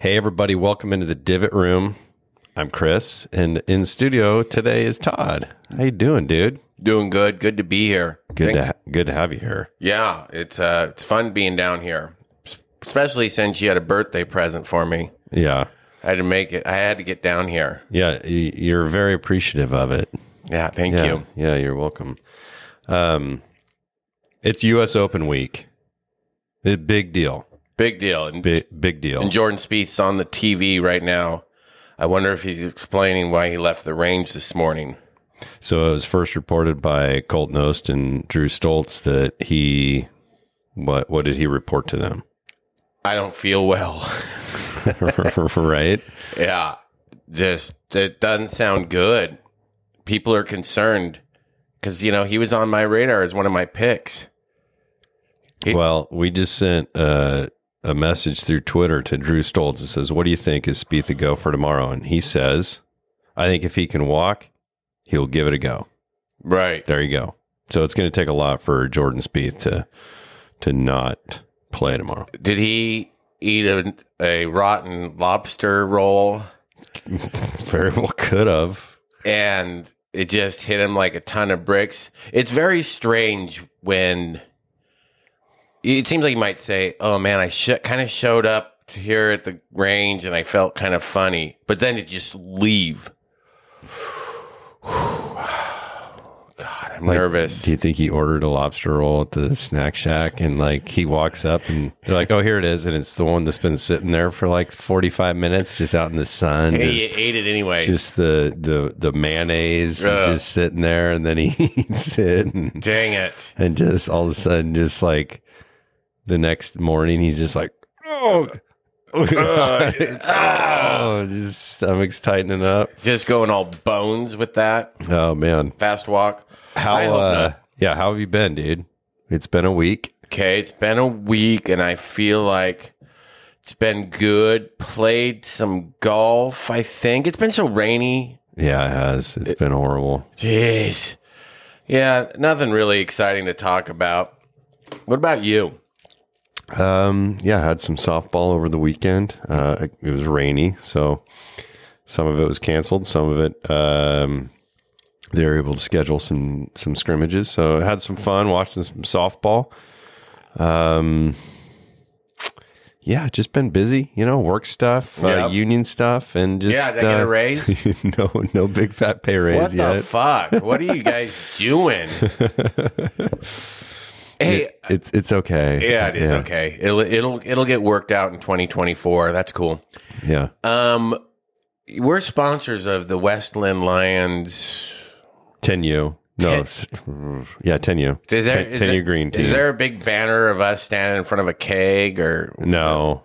Hey, everybody, welcome into the Divot Room. I'm Chris, and in studio today is Todd. How you doing, dude? Doing good. Good to be here. Good Thank- to ha- good to have you here. yeah, it's uh, it's fun being down here, especially since you had a birthday present for me. Yeah, I had to make it. I had to get down here. yeah, you're very appreciative of it. Yeah, thank Yeah, you. yeah, you're welcome. Um, it's U.S. Open week. A big deal. Big deal. And, Big big deal. and Jordan Spieth's on the TV right now. I wonder if he's explaining why he left the range this morning. So it was first reported by Colt Knost and Drew Stoltz that he what what did he report to them? I don't feel well. right? yeah, just it doesn't sound good. People are concerned because you know he was on my radar as one of my picks. He- Well, we just sent uh, a message through Twitter to Drew Stoltz. It says, "What do you think is Spieth a go for tomorrow?" And he says, "I think if he can walk, he'll give it a go." Right. There you go. So it's going to take a lot for Jordan Spieth to to not play tomorrow. Did he eat a, a rotten lobster roll Very well could have. and it just hit him like a ton of bricks? It's very strange when it seems like you might say, "Oh man, I sh- kind of showed up here at the range and I felt kind of funny," but then it just leave. God, I'm Like, nervous. Do you think he ordered a lobster roll at the snack shack and like he walks up and they're like, "Oh, here it is," and it's the one that's been sitting there for like forty five minutes, just out in the sun. he just- ate it anyway. just the the the mayonnaise is just sitting there and then he eats it and, Dang it. and just all of a sudden just like the next morning he's just like oh oh just stomach's tightening up Just going all bones with that oh man fast walk. how I hope uh not. yeah how have you been dude it's been a week Okay, it's been a week and I feel like it's been good. Played some golf, I think. It's been so rainy. yeah it has it's been horrible Jeez. Yeah, nothing really exciting to talk about. What about you? Um, yeah, I had some softball over the weekend. Uh, it was rainy, so some of it was canceled. Some of it, um, they were able to schedule some some scrimmages. So I had some fun watching some softball. Um, yeah, just been busy, you know, work stuff, uh, union stuff, and just yeah, did I get uh, a raise? no, no big fat pay raise what yet. the fuck? What are you guys doing? hey, it's it's okay. yeah, it is okay. It'll it'll it'll get worked out in 2024. That's cool. Yeah. Um, we're sponsors of the Westland Lions. Ten U. No, Ten- yeah, ten U. Is there ten, is 10 there- U green team. Is there a big banner of us standing in front of a keg or No,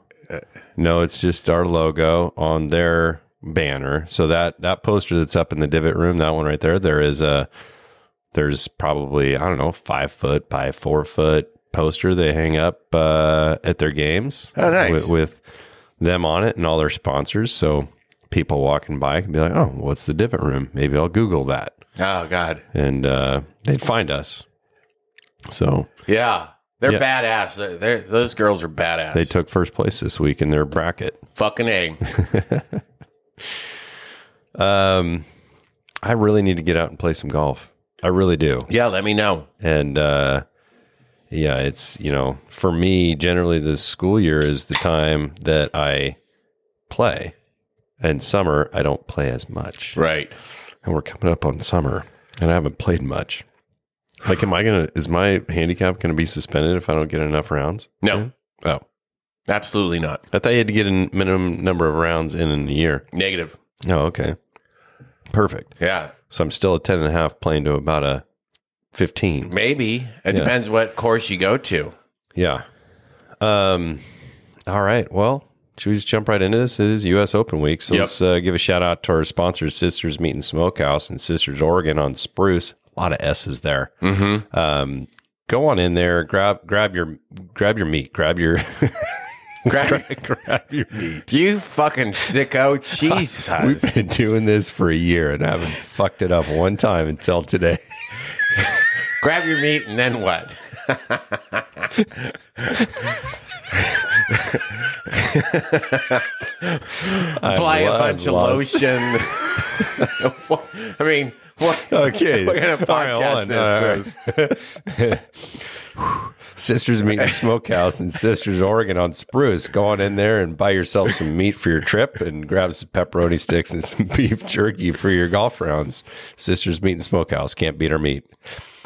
no, it's just our logo on their banner. So that that poster that's up in the divot room, that one right there, there is a there's probably I don't know five foot by four foot poster they hang up uh, at their games. Oh, nice. with, with them on it and all their sponsors. So people walking by can be like, "Oh, what's the divot room?" Maybe I'll Google that, Oh God. and uh, they'd find us. So Yeah. They're Yeah. badass. They're, they're- those girls are badass. they took first place this week in their bracket. fucking A. Um, I really need to get out and play some golf. I really do. Yeah, let me know. And uh, yeah, it's you know, for me, generally the school year is the time that I play. And summer, I don't play as much. Right. And we're coming up on summer, and I haven't played much. Like, am I gonna? Is my handicap gonna be suspended if I don't get enough rounds? No, Oh, absolutely not. I thought you had to get a minimum number of rounds in in a year. Negative. Oh, okay, perfect. Yeah, So I'm still a 10 and a half playing to about a 15. maybe. It Yeah. depends what course you go to. Yeah. Um, all right. Well, should we just jump right into this? It is U.S. Open week. So Yep. let's uh, give a shout out to our sponsors, Sisters Meat and Smokehouse and Sisters Oregon on Spruce. A lot of S's there. Mm-hmm. Um, go on in there, grab grab your grab your meat, grab your Grab, grab your meat. you fucking sicko. Jesus. We've been doing this for a year and I haven't fucked it up one time until today. Grab your meat and then what? Apply a bunch of lotion. I mean, what? Okay. What kind of All right, is this? Sisters Meat Smokehouse in Sisters, Oregon on Spruce. Go on in there and buy yourself some meat for your trip and grab some pepperoni sticks and some beef jerky for your golf rounds. Sisters Meat and Smokehouse. Can't beat our meat.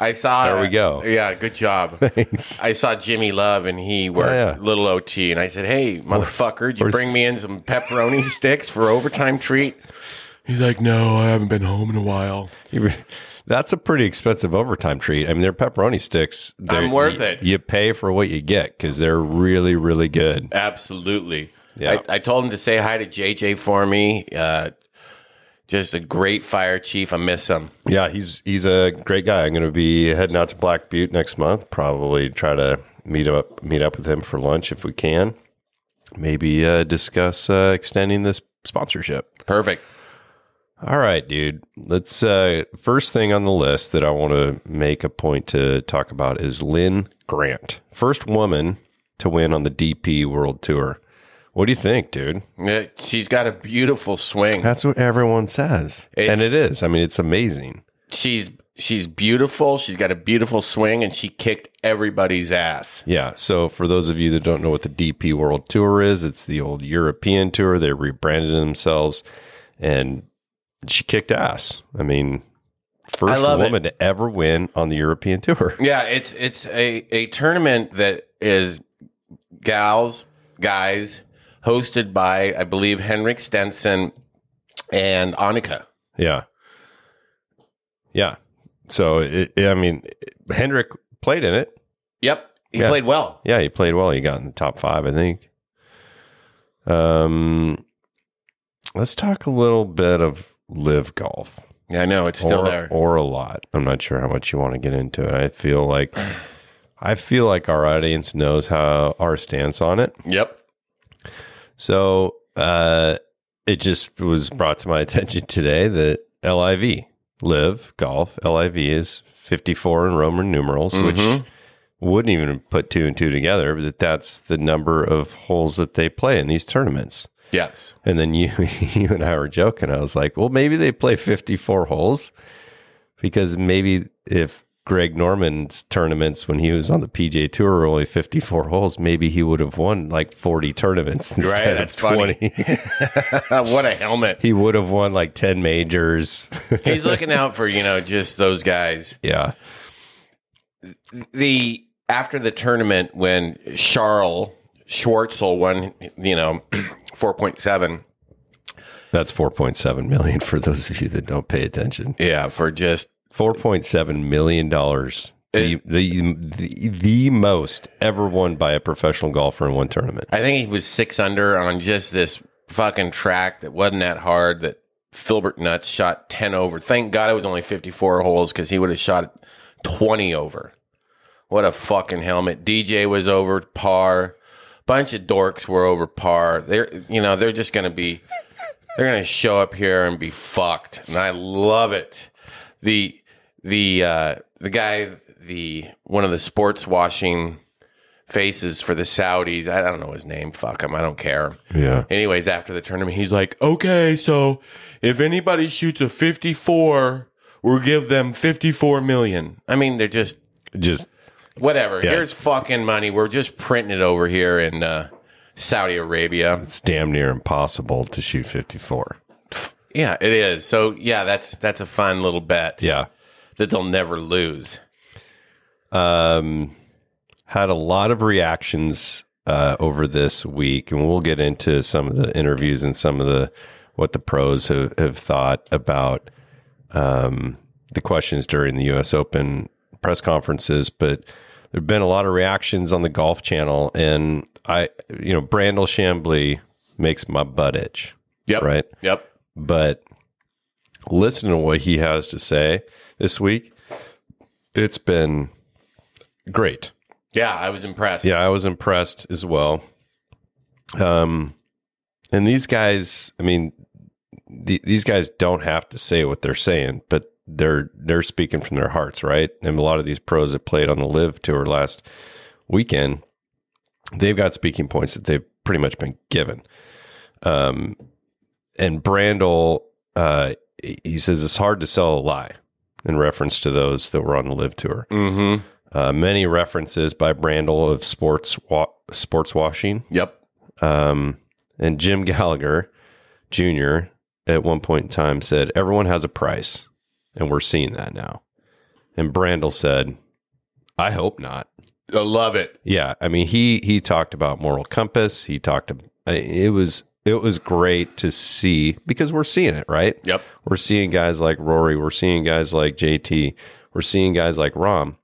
I saw. There we go. Yeah, good job. Thanks. I saw Jimmy Love and he worked yeah. little OT, and I said, "Hey, motherfucker, did you where's- bring me in some pepperoni sticks for overtime treat?" He's like, "No, I haven't been home in a while." That's a pretty expensive overtime treat. I mean, they're pepperoni sticks. They're, I'm worth you- it. You pay for what you get because they're really, really good. Absolutely. Yeah. I, I told him to say hi to JJ for me. Uh, just a great fire chief. I miss him. Yeah, he's he's a great guy. I'm going to be heading out to Black Butte next month. Probably try to meet up meet up with him for lunch if we can. Maybe uh, discuss uh, extending this sponsorship. Perfect. All right, dude. Let's uh, first thing on the list that I want to make a point to talk about is Linn Grant, first woman to win on the DP World Tour. What do you think, dude? Yeah, she's got a beautiful swing. That's what everyone says, It's- and it is. I mean, it's amazing. She's she's beautiful. She's got a beautiful swing, and she kicked everybody's ass. Yeah. So for those of you that don't know what the DP World Tour is, it's the old European tour. They rebranded themselves and she kicked ass. I mean, first love it. woman to ever win on the European tour. Yeah, it's it's a a tournament that is gals, guys, hosted by I believe Henrik Stenson and Annika. Yeah. Yeah. So, it, I mean, Henrik played in it. Yep, he Yeah. played well. Yeah, he played well. He got in the top five, I think. Um, let's talk a little bit of LIV golf. Yeah, I know it's still or, there. or a lot. I'm not sure how much you want to get into it. I feel like I feel like our audience knows how our stance on it. Yep. So uh, it just was brought to my attention today that LIV live golf LIV is 54 in Roman numerals, Mhm. which wouldn't even put two and two together, but that's the number of holes that they play in these tournaments. Yes. And then you you and I were joking. I was like, well, maybe they play 54 holes because maybe if Greg Norman's tournaments when he was on the PJ Tour were only 54 holes, maybe he would have won like 40 tournaments instead that's of 20. what a helmet. he would have won like 10 majors. He's looking out for, you know, just those guys. yeah. The after the tournament when Charles Schwartzel won, you know, 4.7 That's 4.7 million for those of you that don't pay attention. Yeah, for just 4.7 million dollars. The, the the the most ever won by a professional golfer in one tournament. I think he was six under on just this fucking track that wasn't that hard. That Filbert Nuts shot ten over. Thank God it was only fifty four holes because he would have shot twenty over. What a fucking helmet! DJ was over par. Bunch of dorks were over par. They're you know they're just gonna be they're gonna show up here and be fucked, and I love it. The the uh, the guy the one of the sports washing faces for the Saudis. I don't know his name. Fuck him. I don't care. Yeah. Anyways, after the tournament, he's like, okay, so if anybody shoots a 54, we'll give them 54 million. I mean, they're just Just whatever. Yeah. Here's fucking money. We're just printing it over here in uh, Saudi Arabia. it's damn near impossible to shoot 54. Yeah, it is. So yeah, that's that's a fun little bet Yeah. That they'll never lose. Um, had a lot of reactions uh, over this week, and we'll get into some of the interviews and some of the what the pros have, have thought about um, the questions during the U.S. Open press conferences. But there've been a lot of reactions on the Golf Channel, and I, you know, Brandel Chamblee makes my butt itch, Yep. right? Yep. but listen to what he has to say this week. It's been great. Yeah, I was impressed. Yeah, I was impressed as well. Um, and these guys, I mean, the, these guys don't have to say what they're saying, but they're they're speaking from their hearts, right? And a lot of these pros that played on the LIV Tour last weekend, they've got speaking points that they've pretty much been given. Um, and Brandel, uh, he says it's hard to sell a lie in reference to those that were on the LIV tour. Mm-hmm. Uh, many references by Brandel of sports wa- sports washing. Yep. Um, and Jim Gallagher Jr. at one point in time said, Everyone has a price. And we're seeing that now. And Brandel said, I hope not. I love it. Yeah. I mean, he he talked about moral compass. He talked it was it was great to see because we're seeing it, right? Yep. We're seeing guys like Rory, we're seeing guys like JT, we're seeing guys like Rahm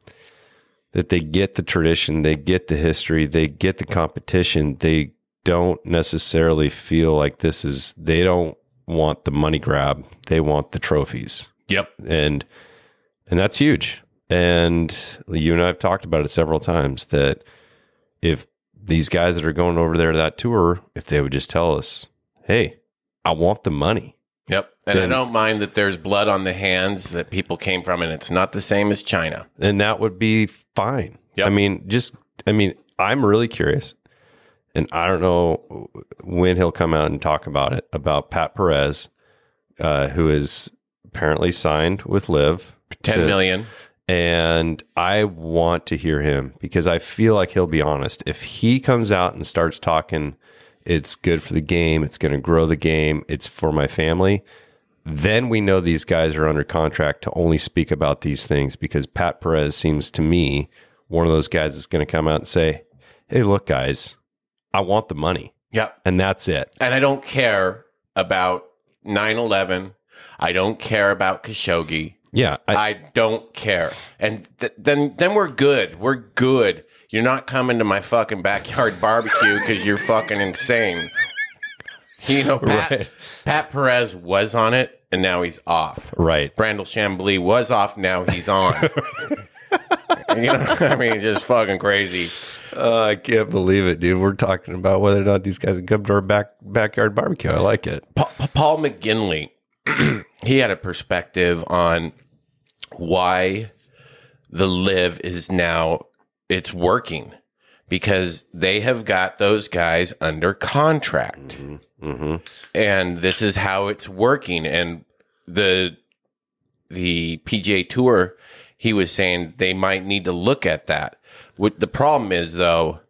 that they get the tradition, they get the history, they get the competition. They don't necessarily feel like this is they don't want the money grab they want the trophies Yep. and and that's huge and you and i've talked about it several times that if these guys that are going over there to that tour if they would just tell us hey i want the money Yep. And Then- I don't mind that there's blood on the hands that people came from, and it's not the same as China. and that would be fine Yep. i mean just i mean i'm really curious and i don't know when he'll come out and talk about it about pat perez uh, who is apparently signed with LIV Ten to- million. And I want to hear him because I feel like he'll be honest. If he comes out and starts talking, it's good for the game, it's going to grow the game, it's for my family, then we know these guys are under contract to only speak about these things because Pat Perez seems to me one of those guys that's going to come out and say, Hey, look, guys, I want the money. Yep. And that's it. And I don't care about 9 11. I don't care about Khashoggi. Yeah. I, I don't care. And th- then then we're good. We're good. You're not coming to my fucking backyard barbecue because you're fucking insane. You know, Pat, Right. Pat Perez was on it, and now he's off. right. Brandel Chamblee was off, now he's on. you know, I mean, it's just fucking crazy. Uh, I can't believe it, dude. We're talking about whether or not these guys can come to our back backyard barbecue. I like it. Pa- Pa- Paul McGinley, he had a perspective on why the LIV is now it's working because they have got those guys under contract. Mm-hmm. and this is how it's working. And the the PGA tour he was saying they might need to look at that. What the problem is though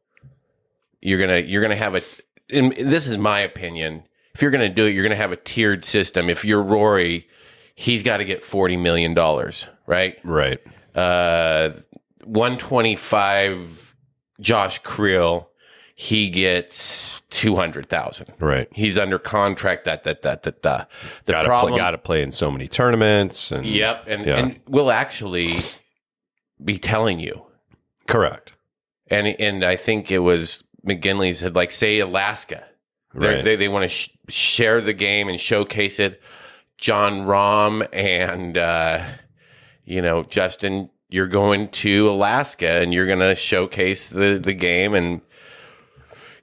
you're gonna you're gonna have a this is my opinion if you're gonna do it you're gonna have a tiered system if you're rory he's got to get 40 million dollars right Right. uh 125 josh creel he gets 200000 Right. he's under contract that that that that that the Got to problem play, got to play in so many tournaments and yep and Yeah. and we'll actually be telling you correct. and and I think it was McGinley said like say Alaska, Right. they they want to sh- share the game and showcase it. Jon Rahm and uh, you know Justin, you're going to Alaska and you're going to showcase the the game and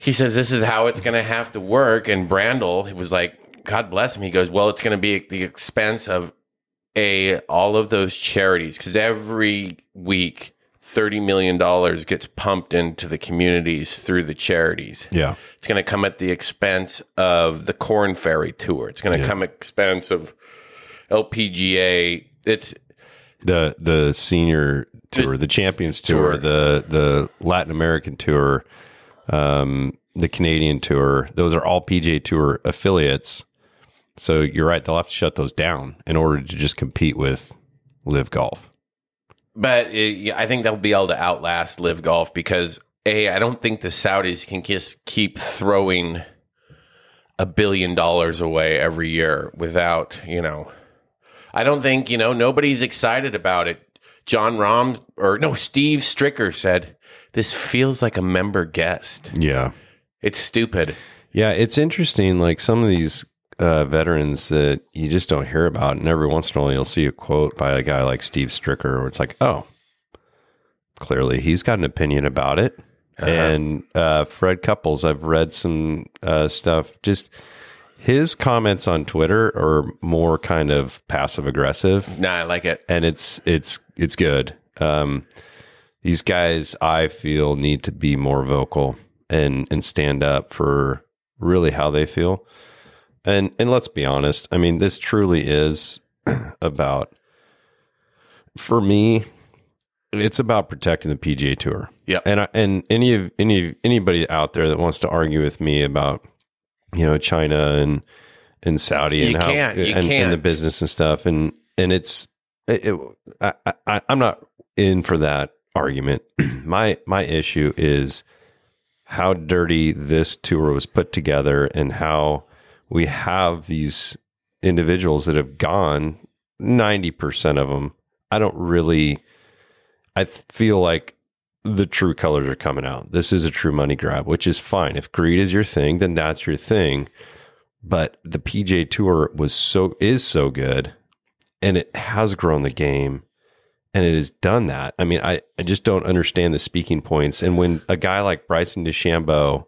he says this is how it's going to have to work. And Brandel, he was like, God bless him. He goes, well, it's going to be at the expense of a all of those charities because every week. $30 million gets pumped into the communities through the charities. Yeah. It's going to come at the expense of the Corn Ferry Tour. It's going to come at expense of LPGA. It's The the senior tour, the Champions tour, Tour. the the Latin American tour, um, the Canadian tour. Those are all PGA Tour affiliates. So you're right; they'll have to shut those down in order to just compete with LIV Golf. But it, I think they'll be able to outlast LIV Golf because a I don't think the Saudis can just keep throwing a billion dollars away every year without you know. I don't think you know nobody's excited about it. Jon Rahm or no Steve Stricker said this feels like a member guest. Yeah. It's stupid. Yeah, it's interesting. Like some of these uh, veterans that you just don't hear about, and every once in a while you'll see a quote by a guy like Steve Stricker, where it's like, oh, clearly he's got an opinion about it. And uh, Fred Couples, I've read some uh, stuff. Just his comments on Twitter are more kind of passive aggressive Nah, I like it. and it's it's it's good. Um, these guys, I feel, need to be more vocal and and stand up for really how they feel. And and let's be honest. I mean, this truly is about for me. It's about protecting the PGA Tour. yeah And I, and any of any anybody out there that wants to argue with me about you know China and and Saudi You and how can't. You and, and the business and stuff and and it's it, it, I, I, I'm not in for that argument. my my issue is how dirty this tour was put together and how we have these individuals that have gone 90% of them i don't really i feel like the true colors are coming out this is a true money grab which is fine if greed is your thing then that's your thing but the pj tour was so is so good and it has grown the game and it has done that. I mean, I, I just don't understand the speaking points. And when a guy like Bryson DeChambeau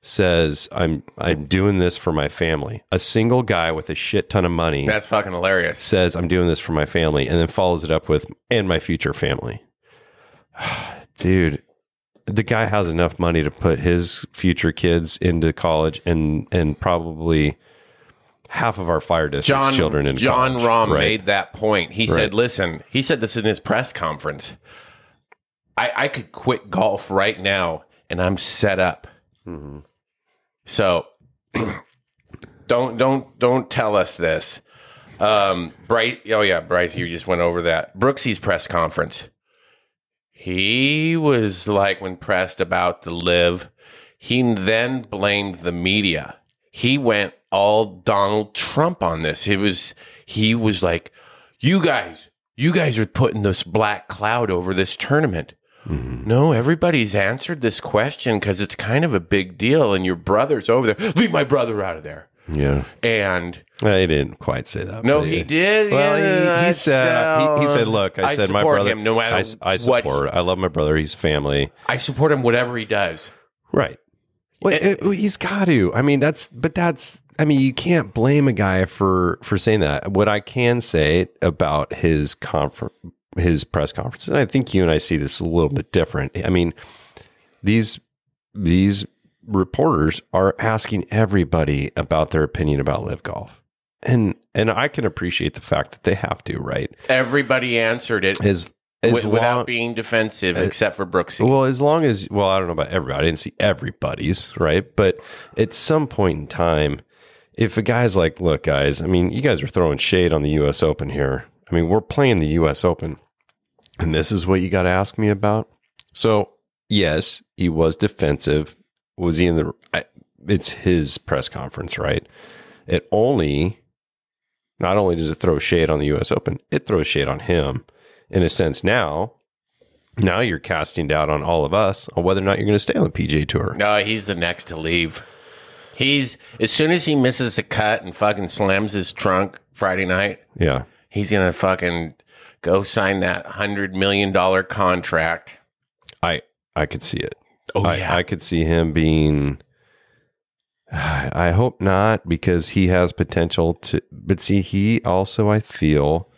says, "I'm I'm doing this for my family," a single guy with a shit ton of money That's fucking hilarious. says, "I'm doing this for my family," and then follows it up with, "and my future family." Dude, the guy has enough money to put his future kids into college and and probably half of our fire district's John children in John college, Rahm right? made that point. He Right. said, "Listen," he said this in his press conference. I, I could quit golf right now, and I'm set up. Mm-hmm. So don't don't don't tell us this. Um, Bryce, oh yeah, Bryce, you just went over that. Brooksy's press conference. He was like when pressed about the LIV, he then blamed the media. He went all Donald Trump on this. It was he was like, "You guys, you guys are putting this black cloud over this tournament." No, everybody's answered this question because it's kind of a big deal, and your brother's over there. Leave my brother out of there. Yeah. And I didn't quite say that. no, he did. Well, Yeah, he, he said he, he said, "Look, I, said my brother. him no matter I, I what. support. I love my brother. He's family. I support him whatever he does. Right. Well, It- it- he's got to. I mean, that's. But that's. I mean, you can't blame a guy for for saying that. What I can say about his confer- his press conferences. and I think you and I see this a little bit different. I mean, these these reporters are asking everybody about their opinion about LIV golf, and and I can appreciate the fact that they have to. Right. Everybody answered it As as wi- without long- being defensive, uh, except for Brooksy. Well, as long as well, I don't know about everybody. I didn't see everybody's right, but at some point in time, if a guy's like, "Look, guys, I mean, you guys are throwing shade on the U.S. Open here. I mean, we're playing the U.S. Open, and this is what you got to ask me about." So, yes, he was defensive. Was he in the? I, it's his press conference, right? It only, not only does it throw shade on the U.S. Open, it throws shade on him in a sense now now you're casting doubt on all of us on whether or not you're going to stay on the PJ Tour. no, he's the next to leave. He's as soon as he misses a cut and fucking slams his trunk Friday night, Yeah. he's gonna fucking go sign that hundred million dollar contract. I I could see it. Oh I, I could see him being I hope not because he has potential to but see he also I feel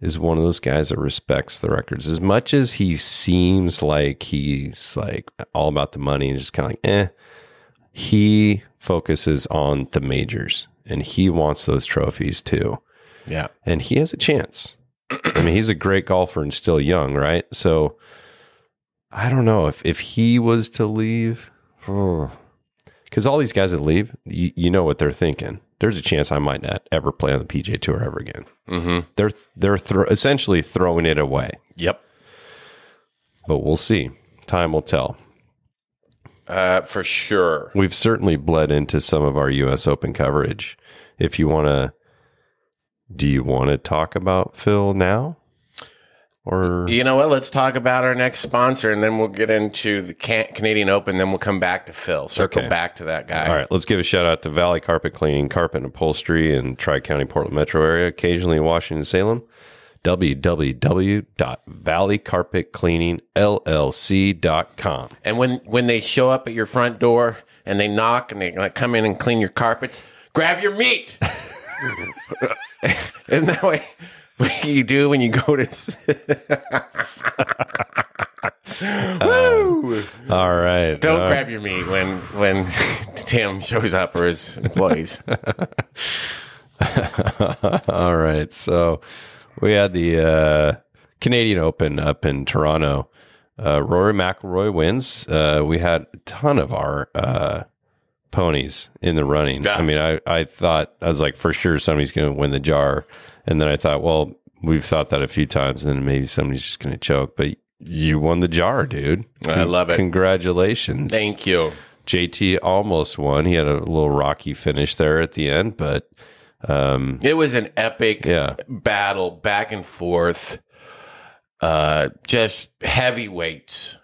is one of those guys that respects the records as much as he seems like he's like all about the money and just kind of like eh he focuses on the majors and he wants those trophies too yeah. and he has a chance. I mean, he's a great golfer and still young, right? So I don't know if if he was to leave, because all these guys that leave, you, you know what they're thinking. There's a chance I might not ever play on the PJ Tour ever again. Mm-hmm. They're they're thro- essentially throwing it away, Yep. but we'll see. Time will tell. Uh, for sure. We've certainly bled into some of our U.S. Open coverage. If you want to, do you want to talk about Phil now, or You know what? Let's talk about our next sponsor, and then we'll get into the Can- Canadian Open. Then we'll come back to Phil. Circle Okay. back to that guy. All right, let's give a shout out to Valley Carpet Cleaning, Carpet and Upholstery in Tri County, Portland metro area, occasionally in Washington, Salem. www.valleycarpetcleaningllc.com. And when when they show up at your front door and they knock and they like come in and clean your carpets, grab your meat. Isn't that what, what you do when you go to? Woo! All right. Don't Uh, grab your meat when when Tim shows up or his employees. All right. So we had the uh, Canadian Open up in Toronto. Uh, Rory McIlroy wins. Uh, we had a ton of our uh, ponies in the running. Yeah. I mean, I, I thought, I was like, for sure somebody's going to win the jar. And then I thought, well, we've thought that a few times, and then maybe somebody's just going to choke. But you won the jar, dude. I love it. Congratulations. Thank you. JT almost won. He had a little rocky finish there at the end, but um, It was an epic yeah, battle back and forth. Uh, just heavyweights.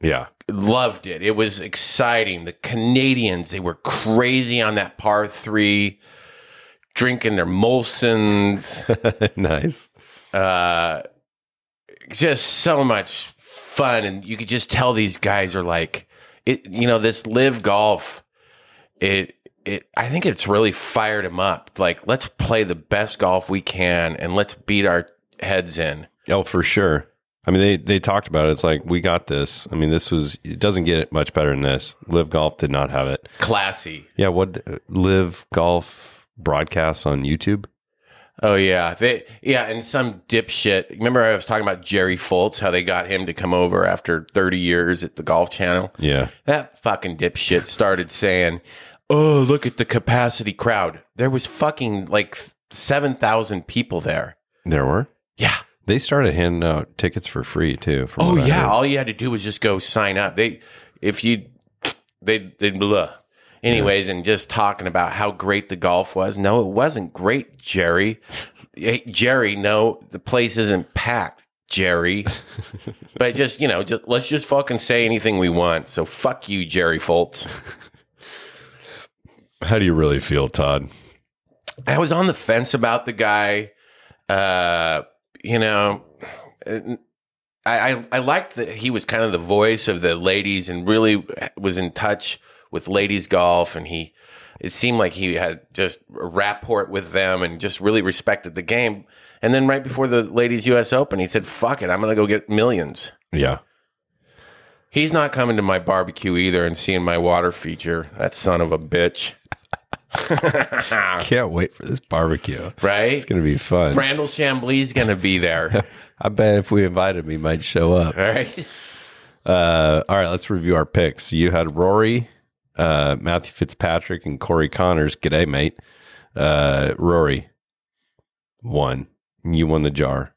yeah, Loved it. It was exciting. The Canadians, they were crazy on that par three, drinking their Molsons. nice. uh, just so much fun, and you could just tell these guys are like, it. You know, this LIV golf. It. It. I think it's really fired them up. Like, let's play the best golf we can, and let's beat our heads in. Oh, for sure. I mean, they they talked about it. It's like we got this. I mean, this was. It doesn't get much better than this. LIV Golf did not have it. Classy. Yeah, what LIV Golf broadcasts on YouTube? Oh yeah, they yeah, and some dipshit. Remember, I was talking about Jerry Foltz, how they got him to come over after thirty years at the Golf Channel. Yeah, That fucking dipshit started saying, "Oh, look at the capacity crowd." There was fucking like seven thousand people there. there were. Yeah. They started handing out tickets for free too. Oh yeah. All you had to do was just go sign up. They, if you, they they blah. Anyways, and just talking about how great the golf was. No, it wasn't great, Jerry. Hey, Jerry, no, the place isn't packed, Jerry. but just you know, just let's just fucking say anything we want. So fuck you, Jerry Foltz. How do you really feel, Todd? I was on the fence about the guy. Uh, you know, uh, I, I I liked that he was kind of the voice of the ladies and really uh, was in touch with ladies golf, and he it seemed like he had just a rapport with them and just really respected the game. And then right before the ladies U.S. Open, he said, "Fuck it, I'm gonna go get millions." Yeah. He's not coming to my barbecue either and seeing my water feature. That son of a bitch, Can't wait for this barbecue. right? It's gonna be fun. Brandel Chamblee's gonna be there. I bet if we invited him, he might show up. All right. Uh, all right, let's review our picks. You had Rory, uh, Matthew Fitzpatrick, and Corey Conners. G'day, mate. Uh, Rory won. You won the jar.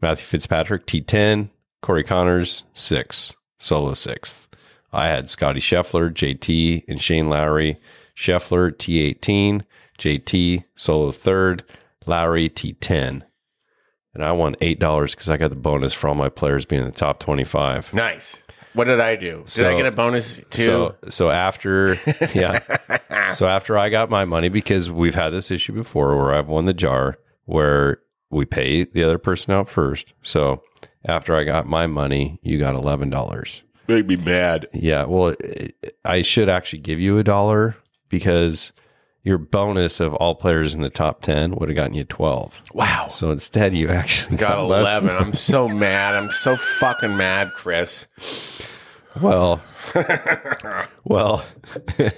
Matthew Fitzpatrick, T10. Corey Conners, six. Solo sixth. I had Scotty Scheffler, JT, and Shane Lowry. Scheffler, T18. JT, solo third. Lowry, T10. And I won $8 because I got the bonus for all my players being in the top 25. Nice. What did I do? Did So- I get a bonus too? So so after yeah. so after I got my money because we've had this issue before where I've won the jar where we pay the other person out first. So after I got my money, you got eleven dollars. Make me mad. Yeah, well, it- I should actually give you a dollar because your bonus of all players in the top ten would have gotten you twelve. Wow. So instead, you actually got, Got less 11. I'm so mad. I'm so fucking mad, Chris. Well, well,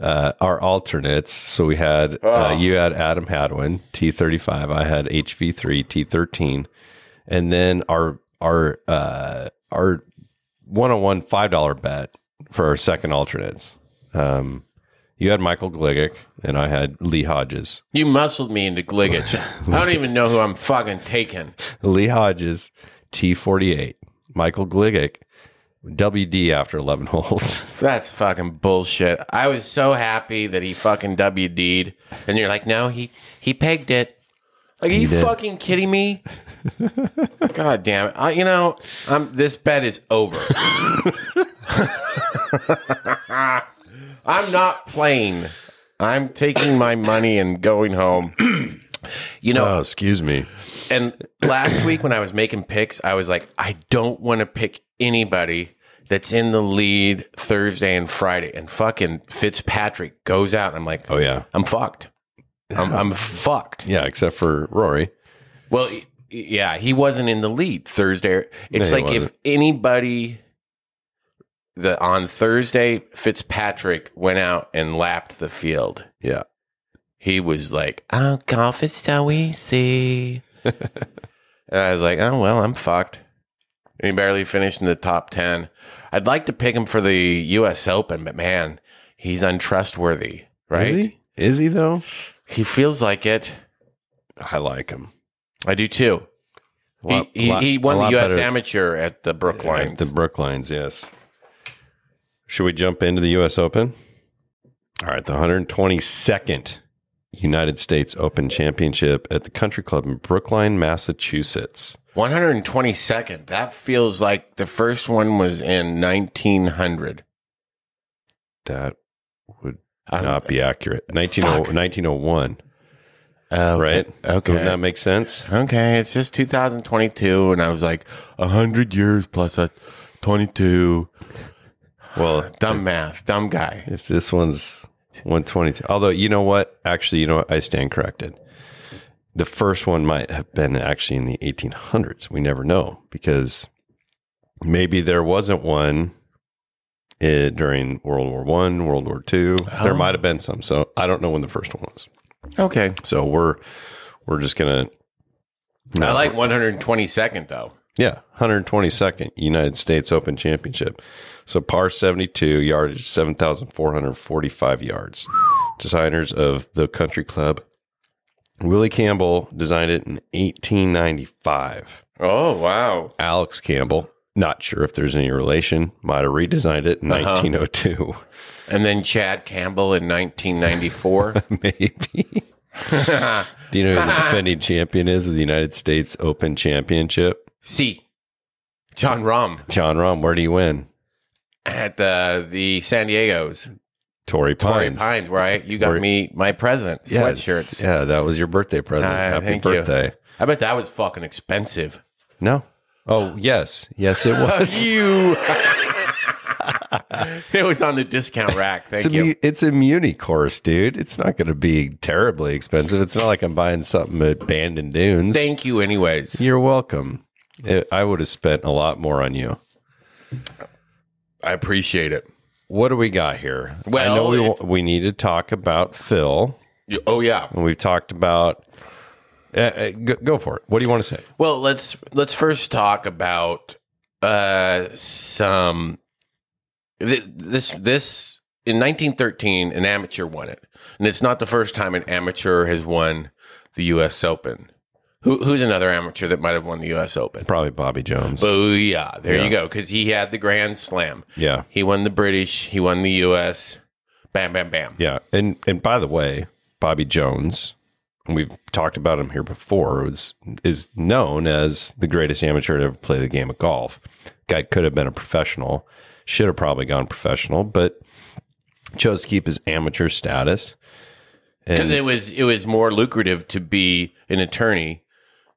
uh, our alternates. So we had uh, you had Adam Hadwin T thirty five. I had HV three T thirteen, and then our our uh, our one on one five dollar bet for our second alternates. Um, you had Michael Gligic, and I had Lee Hodges. You muscled me into Gligic. I don't even know who I'm fucking taking. Lee Hodges T forty eight. Michael Gligic. WD after 11 holes. That's fucking bullshit. I was so happy that he fucking WD'd. And you're like, no, he, he pegged it. Like, are you did. fucking kidding me? God damn it. I, you know, I'm, this bet is over. I'm not playing. I'm taking my money and going home. you know, Oh, excuse me. and last week when I was making picks, I was like, I don't want to pick anybody that's in the lead Thursday and Friday. And fucking Fitzpatrick goes out. I'm like, Oh yeah, I'm fucked. I'm, I'm fucked. yeah. Except for Rory. Well, yeah, he wasn't in the lead Thursday. It's No, he like if wasn't. anybody the on Thursday, Fitzpatrick went out and lapped the field. Yeah. He was like, "Oh, golf is so easy." and I was like, "Oh well, I'm fucked." And he barely finished in the top ten. I'd like to pick him for the U.S. Open, but man, he's untrustworthy. Right? Is he? Is he though? He feels like it. I like him. I do too. Lot- he, he, lot- he won the U.S. Amateur at the Brookline. The Brooklines, yes. Should we jump into the U.S. Open? All right, the 122nd United States Open Championship at the Country Club in Brookline, Massachusetts. 122nd. That feels like the first one was in 1900. That would Um, not be accurate. 19, Fuck. 1901, okay. right? Okay. Wouldn't that make sense? okay. It's just 2022. And I was like, 100 years plus a 22. Well, Dumb math. Dumb guy. if this one's 122, although you know what? Actually, you know what? I stand corrected. The first one might have been actually in the 1800s. We never know because maybe there wasn't one eh, during World War One, World War Two. There Oh. might have been some. So I don't know when the first one was. Okay. So we're we're just gonna. I like 122nd, though. Yeah, 122nd United States Open Championship. So par 72, yardage 7,445 yards. Designers of the Country Club. Willie Campbell designed it in 1895. Oh, wow. Alex Campbell, not sure if there's any relation, might have redesigned it in Uh-huh. 1902. And then Chad Campbell in 1994. Maybe. Do you know who the defending champion is of the United States Open Championship? C. Jon Rahm. Jon Rahm, Where do you win? At uh, the San Diego's. Torrey Pines. Pines, where I, you got me my present, Yes. sweatshirts. Yeah, that was your birthday present. Ah, Happy thank you. birthday. I bet that was fucking expensive. No. Oh, yes. Yes, it was. you. it was on the discount rack. Thank it's, a, you. mu- it's a Muni course, dude. It's not going to be terribly expensive. It's not like I'm buying something at Bandon Dunes. Thank you, anyways. You're welcome. It, I would have spent a lot more on you. I appreciate it. What do we got here? Well, I know we, we need to talk about Phil. Oh yeah. And we've talked about. Uh, uh, go, go for it. What do you want to say? Well, let's let's first talk about uh some th- this this in 1913 an amateur won it. And it's not the first time an amateur has won the US Open. Who, who's another amateur that might have won the US Open? Probably Bobby Jones. Oh yeah, There Yeah. you go. Because he had the Grand Slam. yeah. He won the British. He won the US. Bam, bam, bam. Yeah, and and by the way, Bobby Jones, and we've talked about him here before, is is known as the greatest amateur to ever play the game of golf. Guy could have been a professional, should have probably gone professional, but chose to keep his amateur status. Because it was it was more lucrative to be an attorney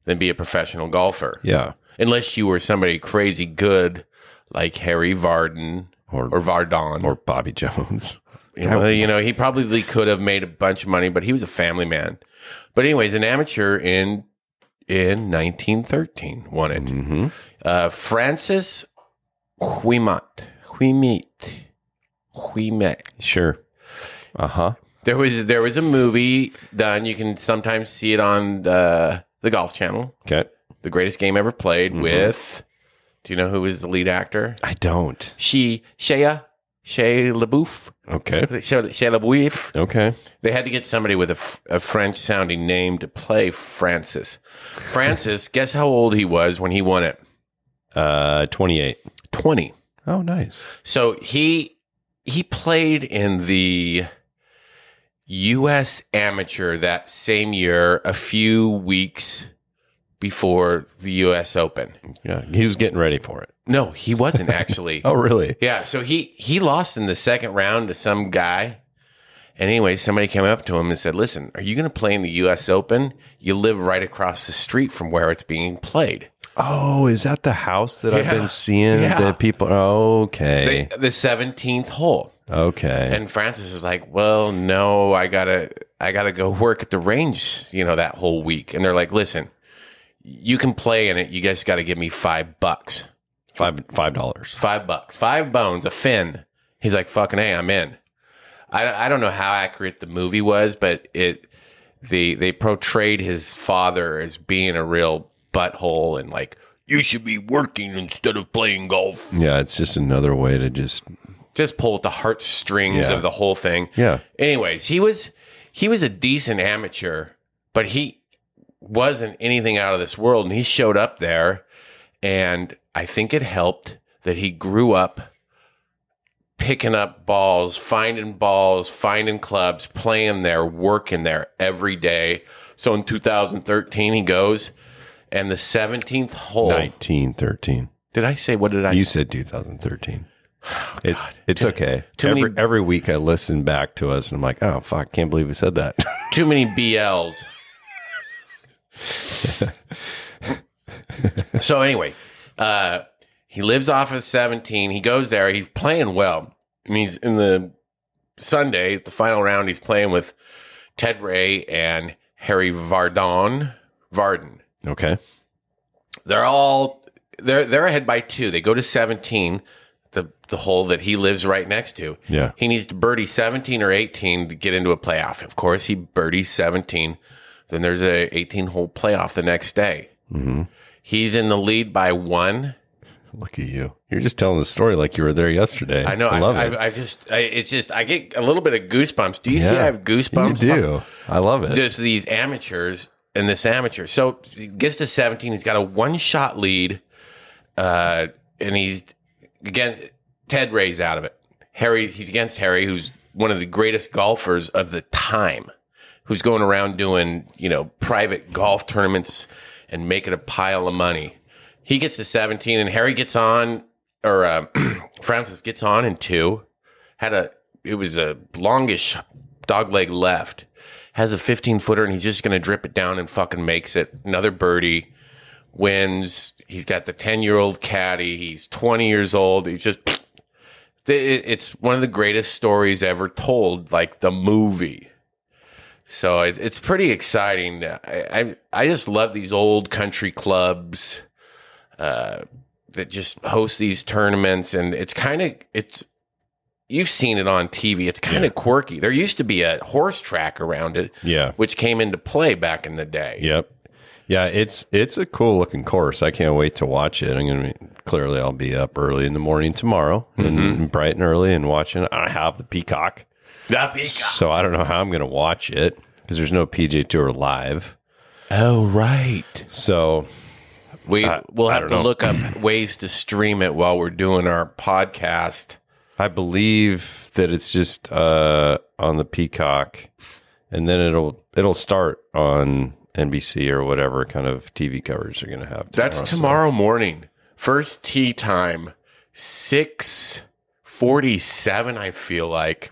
than be a professional golfer. yeah, Unless you were somebody crazy good like Harry Vardon Or- or, Vardon. or Bobby Jones. you, know, you know, he probably could have made a bunch of money, but he was a family man. But anyways, an amateur in in 1913 won it. hmm Uh, Francis Huimat. Huimit. Huimet. Sure. Uh huh. There was there was a movie done. You can sometimes see it on the the Golf Channel. Okay. The greatest game ever played Mm-hmm. with. Do you know who was the lead actor? I don't. She Shea Shia LaBeouf. Okay. Shea, Shia LaBeouf. Okay. They had to get somebody with a, f- a French sounding name to play Francis. Francis, guess how old he was when he won it? Uh, twenty-eight. Twenty. Oh, nice. So he he played in the U.S. Amateur that same year, a few weeks before the U.S. Open. Yeah, he was getting ready for it. No, he wasn't actually. Oh, really? Yeah, so he he lost in the second round to some guy. And anyway, somebody came up to him and said, "Listen, are you going to play in the U.S. Open? You live right across the street from where it's being played." Oh, is that the house that I've been seeing? Yeah. That people. Okay. The- The seventeenth hole. Okay. And Francis is like, "Well, no, I gotta, I gotta go work at the range, you know, that whole week." And they're like, "Listen, you can play in it. You guys got to give me five bucks." Five five dollars. Five bucks, five bones, a fin. He's like, fucking hey, I'm in. I, I don't know how accurate the movie was, but it the they portrayed his father as being a real butthole and like you should be working instead of playing golf. Yeah, it's just another way to just Just pull at the heartstrings Yeah. of the whole thing. yeah. Anyways, he was he was a decent amateur, but he wasn't anything out of this world. And he showed up there, and I think it helped that he grew up picking up balls, finding balls, finding clubs, playing there, working there every day. So in 2013, he goes, and the 17th hole. Nineteen thirteen. Did I say what did I? You said 2013. It, it's okay. too every, many- every week I listen back to us and I'm like, oh fuck, I can't believe we said that. Too many BLs. so anyway, uh, he lives off of 17. He goes there. He's playing well. And he's in the Sunday, the final round, he's playing with Ted Ray and Harry Vardon. Varden. okay. They're all they're they're ahead by two. They go to 17, the the hole that he lives right next to. Yeah. He needs to birdie 17 or 18 to get into a playoff. Of course, he birdies 17. Then there's a 18 hole playoff the next day. Mm-hmm. He's in the lead by one. Look at you. You're just telling the story like you were there yesterday. I know. I I love I, it. I, just, I, it's just, I get a little bit of goosebumps. Do you see? I have goosebumps. you do. I love it. Just these amateurs and this amateur. So he gets to 17. He's got a one shot lead. Uh, and he's against Ted Ray's out of it. Harry, he's against Harry, who's one of the greatest golfers of the time, who's going around doing, you know, private golf tournaments and making a pile of money. He gets to 17 and Harry gets on, or uh, Francis gets on in two. Had a, it was a longish dog leg left. Has a 15 footer and he's just going to drip it down and fucking makes it. Another birdie wins. He's got the 10 year old caddy. He's 20 years old. He's just, it's one of the greatest stories ever told, like the movie. So it's pretty exciting. I, I I just love these old country clubs uh, that just host these tournaments, and it's kind of it's. You've seen it on TV. It's kind of quirky. There used to be a horse track around it, yeah. which came into play back in the day. Yep. Yeah, it's it's a cool looking course. I can't wait to watch it. I'm gonna be, clearly I'll be up early in the morning tomorrow and bright and early and watching. I have the Peacock, The Peacock. so I don't know how I'm gonna watch it because there's no PGA Tour live. Oh right. So We I- we'll have to know. look up ways to stream it while we're doing our podcast. I believe that it's just uh, on the Peacock, and then it'll it'll start on NBC or whatever kind of TV coverage they're gonna have. That's so- tomorrow morning. First tee time, six forty-seven. I feel like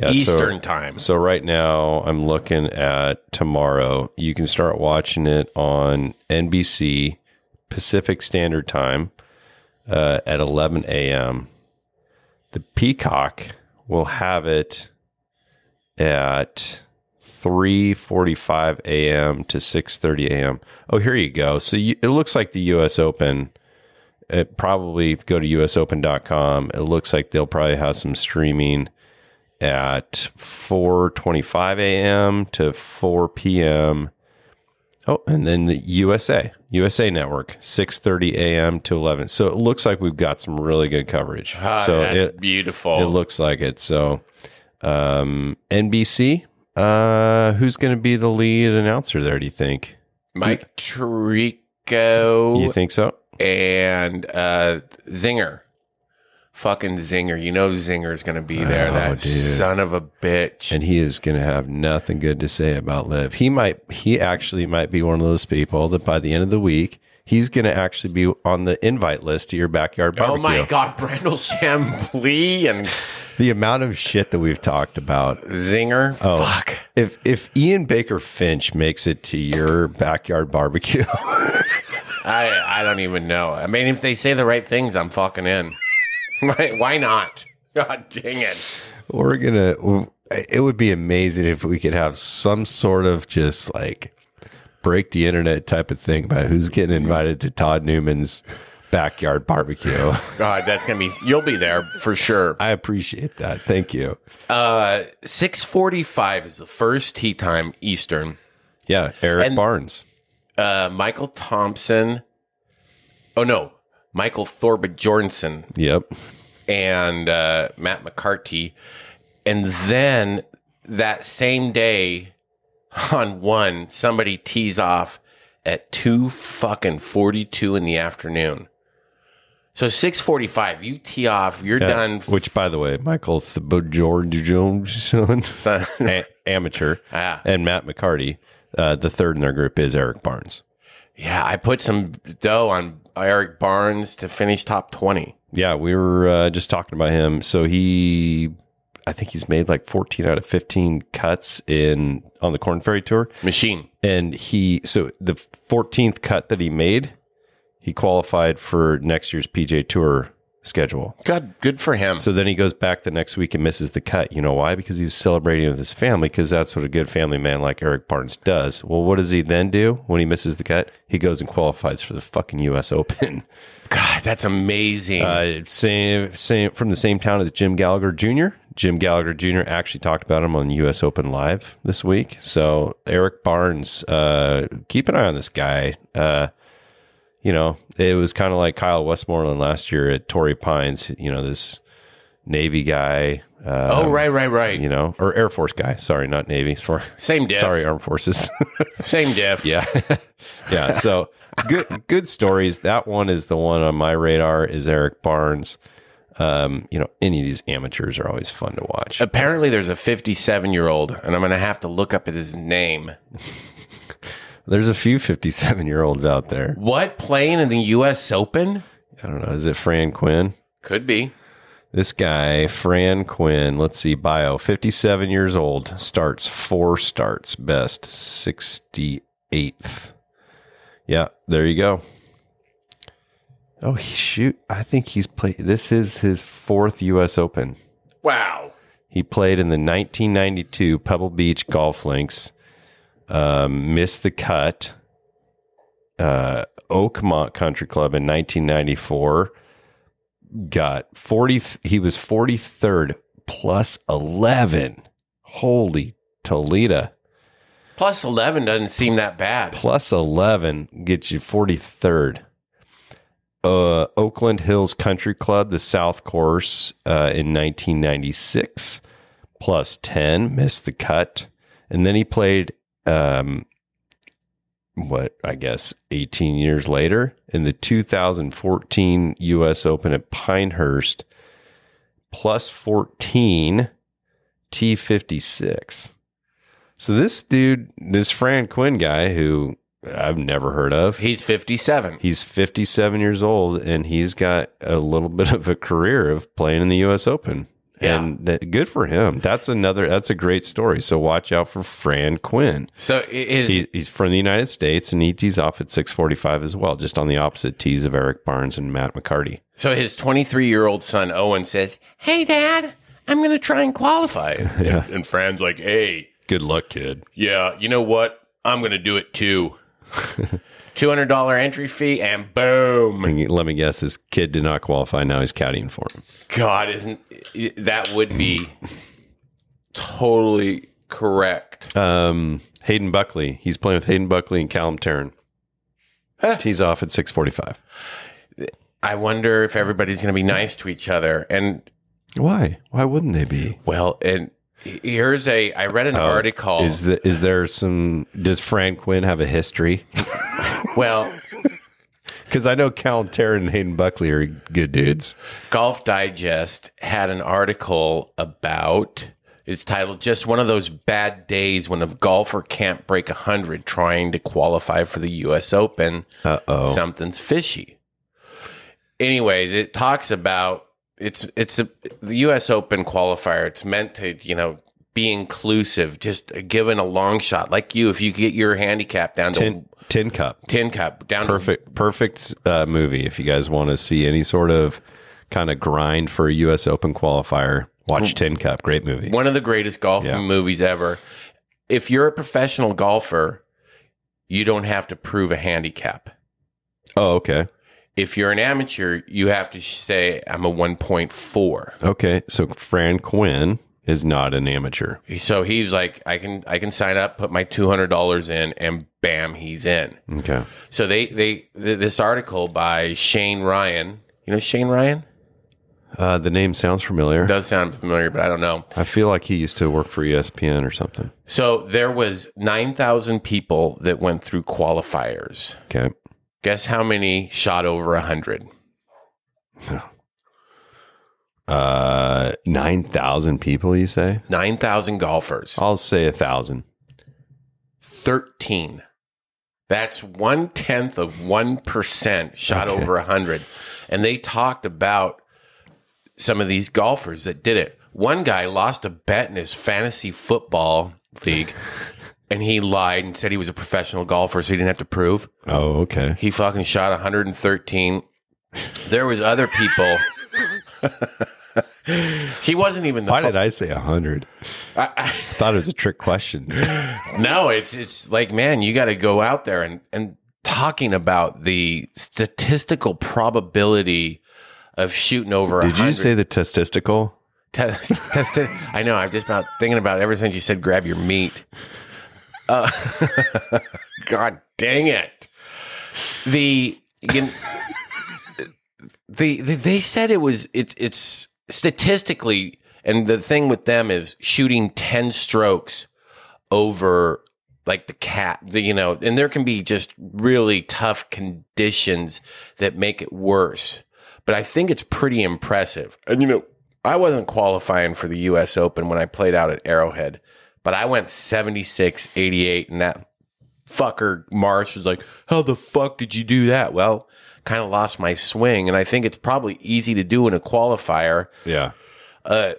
Yeah, so- Eastern time. So right now I'm looking at tomorrow. You can start watching it on NBC Pacific Standard Time uh, at 11 a.m. The Peacock will have it at 3:45 a.m. to 6:30 a.m. Oh, here you go. So you, it looks like the U.S. Open. It probably go to usopen.com. It looks like they'll probably have some streaming at 4:25 a.m. to 4 p.m. Oh, and then the USA USA Network 6:30 a.m. to 11. So it looks like we've got some really good coverage. Ah, so that's it, beautiful. it looks like it. So um, NBC, uh, who's going to be the lead announcer there? Do you think? Mike Tirico You think so? and uh, Zinger. Fucking Zinger. You know Zinger's going to be there. Oh, that dude. son of a bitch. and he is going to have nothing good to say about LIV. He might, he actually might be one of those people that by the end of the week, he's going to actually be on the invite list to your backyard barbecue. oh my God. Brandel Chamblee and The amount of shit that we've talked about. Zinger. Oh. Fuck. If if Ian Baker Finch makes it to your backyard barbecue, I I don't even know. I mean, if they say the right things, I'm fucking in. Why, why not? God dang it! we're gonna. It would be amazing if we could have some sort of just like break the internet type of thing about who's getting invited to Todd Newman's backyard barbecue. God, that's gonna be. You'll be there for sure. I appreciate that. Thank you. Uh, six forty-five is the first tee time Eastern. Yeah, Eric And- Barnes. Uh, Michael Thompson. Oh no, Michael Thorbjornsen Yep. and uh, Matt McCarty, and then that same day on one, somebody tees off at two fucking forty-two in the afternoon. So six forty-five, you tee off, you're Yeah, done. Which, by the way, Michael George Jones, son, son. a- amateur, ah, and Matt McCarty. Uh, the third in their group is Eric Barnes. yeah, I put some dough on Eric Barnes to finish top twenty. Yeah, we were uh, just talking about him. So he, I think he's made like 14 out of 15 cuts in on the Corn Ferry Tour. Machine. And he, so the 14th cut that he made, he qualified for next year's PGA Tour schedule. God, good for him. So then he goes back the next week and misses the cut. You know why? Because he was celebrating with his family, because that's what a good family man like Eric Barnes does. Well, what does he then do when he misses the cut? He goes and qualifies for the fucking U.S. Open. God, that's amazing. Uh, same, same from the same town as Jim Gallagher Jr. Jim Gallagher Jr. actually talked about him on U.S. Open Live this week. So Eric Barnes, uh, keep an eye on this guy. Uh, you know, it was kind of like Kyle Westmoreland last year at Torrey Pines. You know, this Navy guy. Uh, oh, right, right, right. You know, or Air Force guy. Sorry, not Navy. Sorry, Same diff. sorry, Armed Forces. Same diff. Yeah. yeah. So good good stories. That one is the one on my radar is Eric Barnes. Um, you know, any of these amateurs are always fun to watch. Apparently, there's a 57 year old, and I'm going to have to look up his name. There's a few 57 year olds out there. What playing in the U.S. Open? I don't know. Is it Fran Quinn? Could be. This guy, Fran Quinn, let's see, bio, 57 years old, starts four starts, best 68th. Yeah, there you go. Oh, he- shoot. I think he's played. This is his fourth U.S. Open. Wow. He played in the 1992 Pebble Beach Golf Links, um, missed the cut, uh, Oakmont Country Club in 1994, got 40, he was 43rd plus 11. Holy Toledo. Plus 11 doesn't seem that bad. Plus 11 gets you 43rd. Uh, Oakland Hills Country Club, the South Course uh, in 1996, plus 10, missed the cut. And then he played, um, what, I guess, 18 years later in the 2014 U.S. Open at Pinehurst, plus 14, T56. So this dude, this Fran Quinn guy, who I've never heard of, He's 57. he's 57 years old and he's got a little bit of a career of playing in the U.S. Open. Yeah. And that, good for him. That's another. That's a great story. So watch out for Fran Quinn. So is He, he's from the United States and he tees off at 6:45 as well, just on the opposite tees of Eric Barnes and Matt McCarty. so his 23 year old son Owen says, "Hey, Dad, I'm going to try and qualify." Yeah. And Fran's like, "Hey, Good luck, kid. yeah, you know what? I'm going to do it too." $200 entry fee and boom. And let me guess, his kid did not qualify. Now he's caddying for him. God, isn't that would be totally correct? Um, Hayden Buckley. He's playing with Hayden Buckley and Callum Tarren. Huh. Tees off at 6:45. I wonder if everybody's going to be nice to each other. And Why? Why wouldn't they be? well, and here's a I read an article. Is the, is there some? Does Fran Quinn have a history? well, Because I know Cal Tarren and Hayden Buckley are good dudes. Golf Digest had an article about it's titled just one of those bad days when a golfer can't break 100 trying to qualify for the US Open. Uh oh. Something's fishy. Anyways, it talks about it's it's a the US Open qualifier. It's meant to, you know, be inclusive, just given a long shot like you if you get your handicap down to Tin, tin Cup. tin cup down to Perfect. Perfect uh, movie. If you guys want to see any sort of kind of grind for a U.S. Open qualifier, watch Tin Cup. Great movie. one of the greatest golfing Yeah. movies ever. If you're a professional golfer, you don't have to prove a handicap. Oh, okay. If you're an amateur, you have to say I'm a 1.4. Okay, so Fran Quinn is not an amateur. So he's like, I can I can sign up, put my two hundred dollars in, and bam, he's in. Okay. So they they th- this article by Shane Ryan. You know Shane Ryan Uh, the name sounds familiar. does sound familiar, but I don't know. I feel like he used to work for ESPN or something. So there was nine thousand people that went through qualifiers. Okay. Guess how many shot over hundred? Uh, 9,000 people, you say? Nine thousand golfers. I'll say a thousand. 13. That's one tenth of 1% shot Okay. over 100. And they talked about some of these golfers that did it. One guy lost a bet in his fantasy football league and he lied and said he was a professional golfer so he didn't have to prove. Oh, okay. He fucking shot 113. There was other people. he wasn't even the Why fu- did I say a hundred? I- I- thought it was a trick question. No, it's it's like man, you got to go out there and and talking about the statistical probability of shooting over. Did you say the testistical? Test, test. I know. I'm just about thinking about it ever since you said grab your meat. Uh, God dang it! The, you, the the they said it was it, it's statistically, and the thing with them is shooting ten strokes over like the cat, the, you know, and there can be just really tough conditions that make it worse. But I think it's pretty impressive. And you know, I wasn't qualifying for the US Open when I played out at Arrowhead, but I went 76 88 and that fucker Marsh was like, "How the fuck did you do that?" Well, kind of lost my swing and I think it's probably easy to do in a qualifier. Yeah. Uh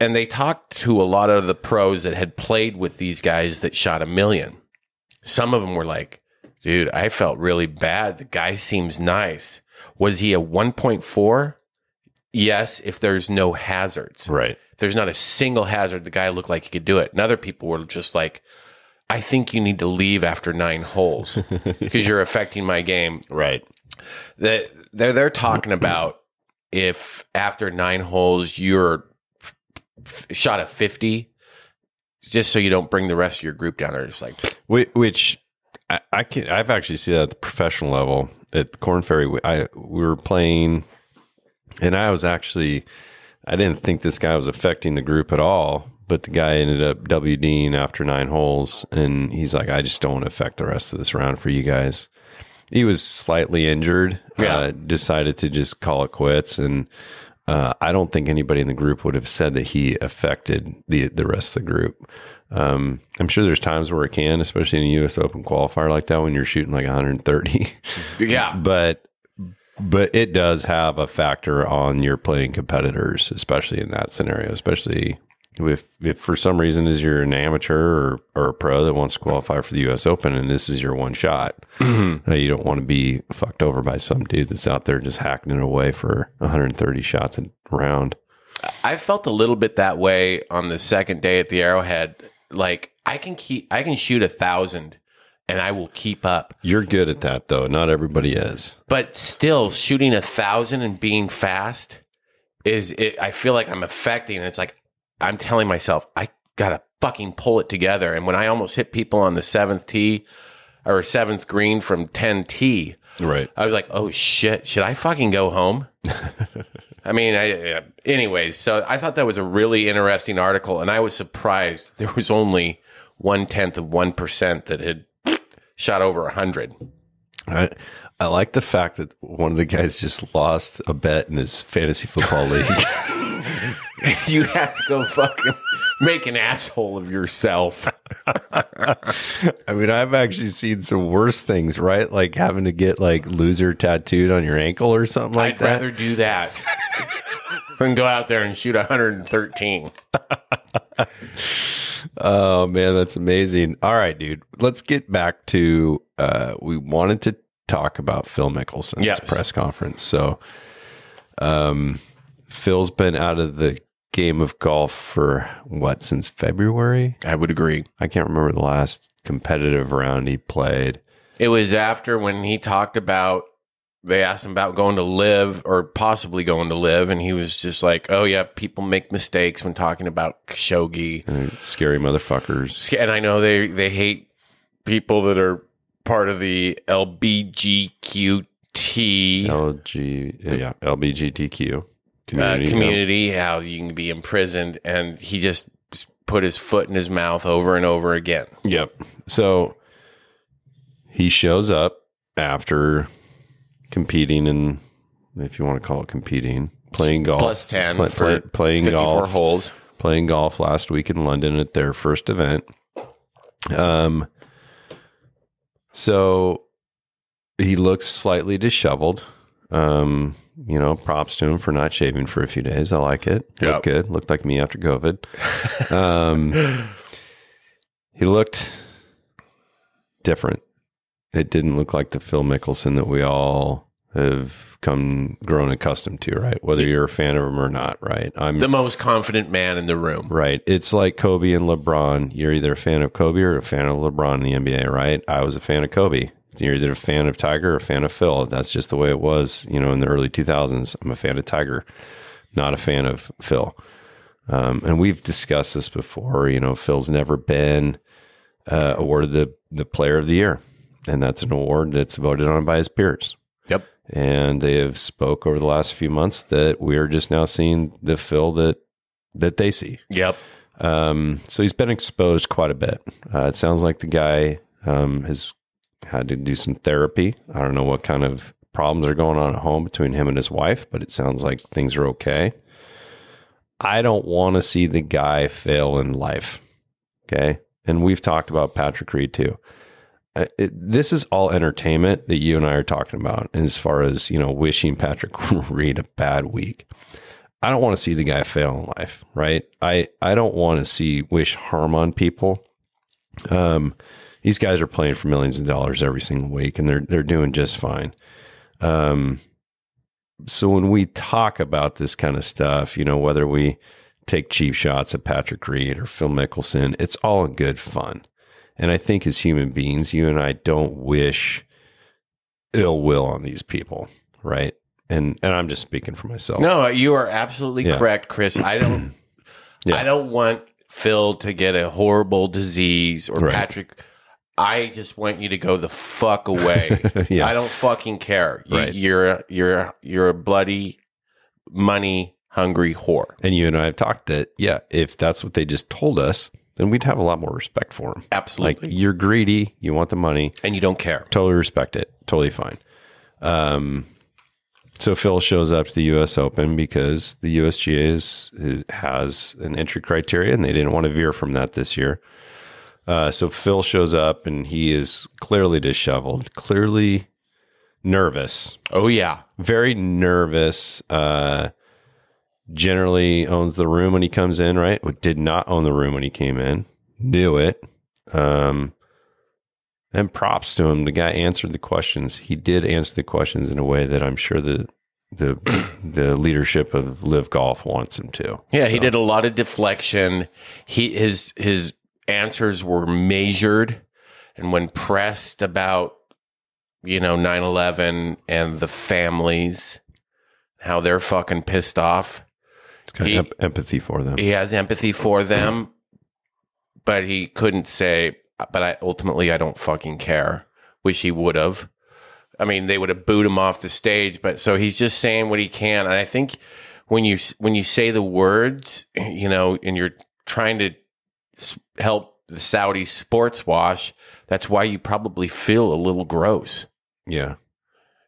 and they talked to a lot of the pros that had played with these guys that shot a million. Some of them were like, dude, I felt really bad. The guy seems nice. Was he a 1.4? Yes, if there's no hazards. Right. There's not a single hazard, the guy looked like he could do it. And other people were just like, I think you need to leave after nine holes because you're affecting my game Right. that they're they're talking about if after nine holes you're f- f- shot a 50 just so you don't bring the rest of your group down there just like Which, I, I can I've actually seen that at the professional level at Corn Ferry. we- I we were playing, and I was actually I didn't think this guy was affecting the group at all. But the guy ended up WDing after nine holes, and he's like, "I just don't want to affect the rest of this round for you guys." He was slightly injured. Yeah. Uh, decided to just call it quits, and uh, I don't think anybody in the group would have said that he affected the the rest of the group. Um, I'm sure there's times where it can, especially in a U.S. Open qualifier like that, when you're shooting like 130. yeah but but it does have a factor on your playing competitors, especially in that scenario. Especially if if for some reason is you're an amateur or, or a pro that wants to qualify for the U.S. Open and this is your one shot, uh, you don't want to be fucked over by some dude that's out there just hacking it away for 130 shots a round. i felt a little bit that way on the second day at the arrowhead like i can keep i can shoot a thousand and i will keep up You're good at that though. Not everybody is. but still shooting a thousand and being fast is it i feel like i'm affecting it's like i'm telling myself i gotta fucking pull it together and when i almost hit people on the seventh tee or seventh green from 10 t Right. i was like oh shit should i fucking go home i mean I, uh, anyways so i thought that was a really interesting article and i was surprised there was only one tenth of one percent that had shot over a hundred I I like the fact that one of the guys just lost a bet in his fantasy football league. you have to go fucking make an asshole of yourself. I mean, I've actually seen some worse things, right? Like having to get like loser tattooed on your ankle or something like that. I'd that. rather do that than go out there and shoot 113. Oh man, that's amazing. All right, dude. Let's get back to uh we wanted to talk about Phil Mickelson's Yes. press conference. So um Phil's been out of the game of golf for what since February? I would agree. I can't remember the last competitive round he played. It was after when he talked about they asked him about going to LIV or possibly going to LIV, and he was just like, "Oh yeah, people make mistakes when talking about Khashoggi." Uh, Scary motherfuckers. And I know they they hate people that are part of the LBGQT LG, yeah, LBGTQ uh, community. community, how you can be imprisoned, and he just put his foot in his mouth over and over again. Yep. So he shows up after competing in, if you want to call it competing, playing golf. Plus ten Play- for play- playing 54 golf. holes. playing golf last week in London at their first event. Um, so he looks slightly disheveled. Um, you know, props to him for not shaving for a few days. I like it. Yep. Looked good. Looked like me after COVID. um, he looked different. It didn't look like the Phil Mickelson that we all have come grown accustomed to, right? Whether you're a fan of him or not, right? I'm The most confident man in the room. Right. It's like Kobe and LeBron. You're either a fan of Kobe or a fan of LeBron in the NBA, right? I was a fan of Kobe. You're either a fan of Tiger or a fan of Phil. That's just the way it was, you know, in the early 2000s. I'm a fan of Tiger, not a fan of Phil. Um, and we've discussed this before. You know, Phil's never been uh, awarded the, the player of the year. And that's an award that's voted on by his peers Yep. and they have spoke over the last few months that we're just now seeing the Phil that that they see. Yep. Um, so he's been exposed quite a bit. Uh, it sounds like the guy um, has had to do some therapy. I don't know what kind of problems are going on at home between him and his wife, but it sounds like things are okay. I don't want to see the guy fail in life. Okay. And we've talked about Patrick Reed too. Uh, it, this is all entertainment that you and I are talking about as far as, you know, wishing Patrick Reed a bad week. I don't want to see the guy fail in life, right? I, I don't want to see wish harm on people. Um, these guys are playing for millions of dollars every single week, and they're they're doing just fine. Um, so when we talk about this kind of stuff, you know, whether we take cheap shots at Patrick Reed or Phil Mickelson, it's all in good fun. And I think as human beings, you and I don't wish ill will on these people, right? And and I'm just speaking for myself. No, you are absolutely Yeah. correct, Chris. I don't. Yeah. I don't want Phil to get a horrible disease or Right. Patrick. I just want you to go the fuck away. Yeah. I don't fucking care. You, Right. You're a, you're a, you're a bloody money hungry whore. And you and I have talked that, yeah, if that's what they just told us, then we'd have a lot more respect for them. Like, Absolutely. you're greedy, you want the money, and you don't care. totally respect it, totally fine. Um, so Phil shows up to the U.S. Open because the USGA is, has an entry criteria, and they didn't want to veer from that this year. Uh, so Phil shows up, and he is clearly disheveled, clearly nervous, Oh yeah. very nervous. Uh, generally owns the room when he comes in, right? Did not own the room when he came in. Knew it. Um, and props to him. The guy answered the questions. He did answer the questions in a way that I'm sure the the the leadership of LIV Golf wants him to. Yeah, he did a lot of deflection. He his his answers were measured, and when pressed about you know 9-11 and the families, how they're fucking pissed off, It's got he- em- empathy for them. he has empathy for them, but he couldn't say. But I ultimately I don't fucking care. Wish he would have. I mean, they would have booed him off the stage. But so he's just saying what he can, and I think when you when you say the words, you know, and you're trying to help the Saudi sports wash, that's why you probably feel a little gross. yeah.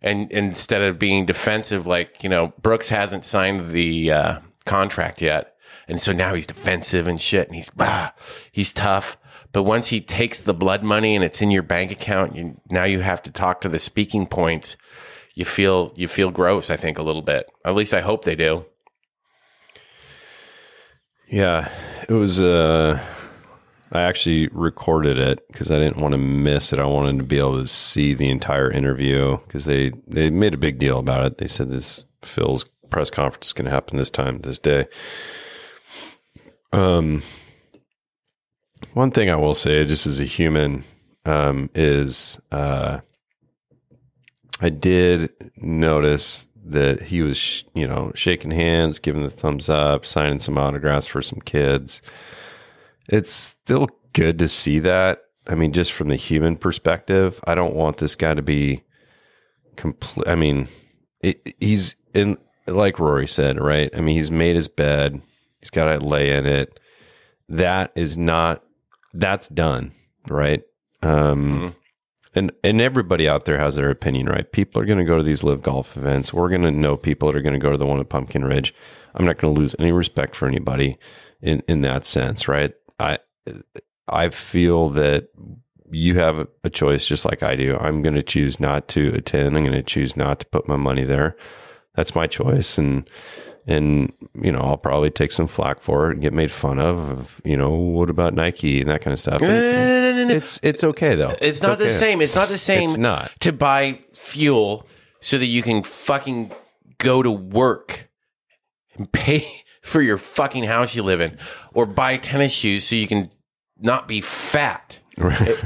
And instead of being defensive, like you know, Brooks hasn't signed the uh, contract yet, and so now he's defensive and shit, and he's ah, he's tough. But once he takes the blood money and it's in your bank account, you, now you have to talk to the speaking points. You feel you feel gross. I think a little bit. At least I hope they do. Yeah, it was. Uh, I actually recorded it because I didn't want to miss it. I wanted to be able to see the entire interview because they they made a big deal about it. They said this Phil's press conference is going to happen this time, this day. Um, one thing I will say, just as a human, um, is uh, I did notice that he was, you know, shaking hands, giving the thumbs up, signing some autographs for some kids. It's still good to see that. I mean, just from the human perspective, I don't want this guy to be complete. I mean, it, he's in, like Rory said, right? I mean, he's made his bed, he's got to lay in it. That is not, that's done, right? Um, Mhm. and and everybody out there has their opinion, right? People are going to go to these LIV golf events. We're going to know people that are going to go to the one at Pumpkin Ridge. I'm not going to lose any respect for anybody in in that sense, right? I I feel that you have a choice just like I do. I'm going to choose not to attend. I'm going to choose not to put my money there. That's my choice and and you know, I'll probably take some flack for it and get made fun of, of you know, what about Nike and that kind of stuff. It's it's okay though. It's not the same. It's not the same. It's not. to buy fuel so that you can fucking go to work and pay for your fucking house you live in, or buy tennis shoes so you can not be fat. They're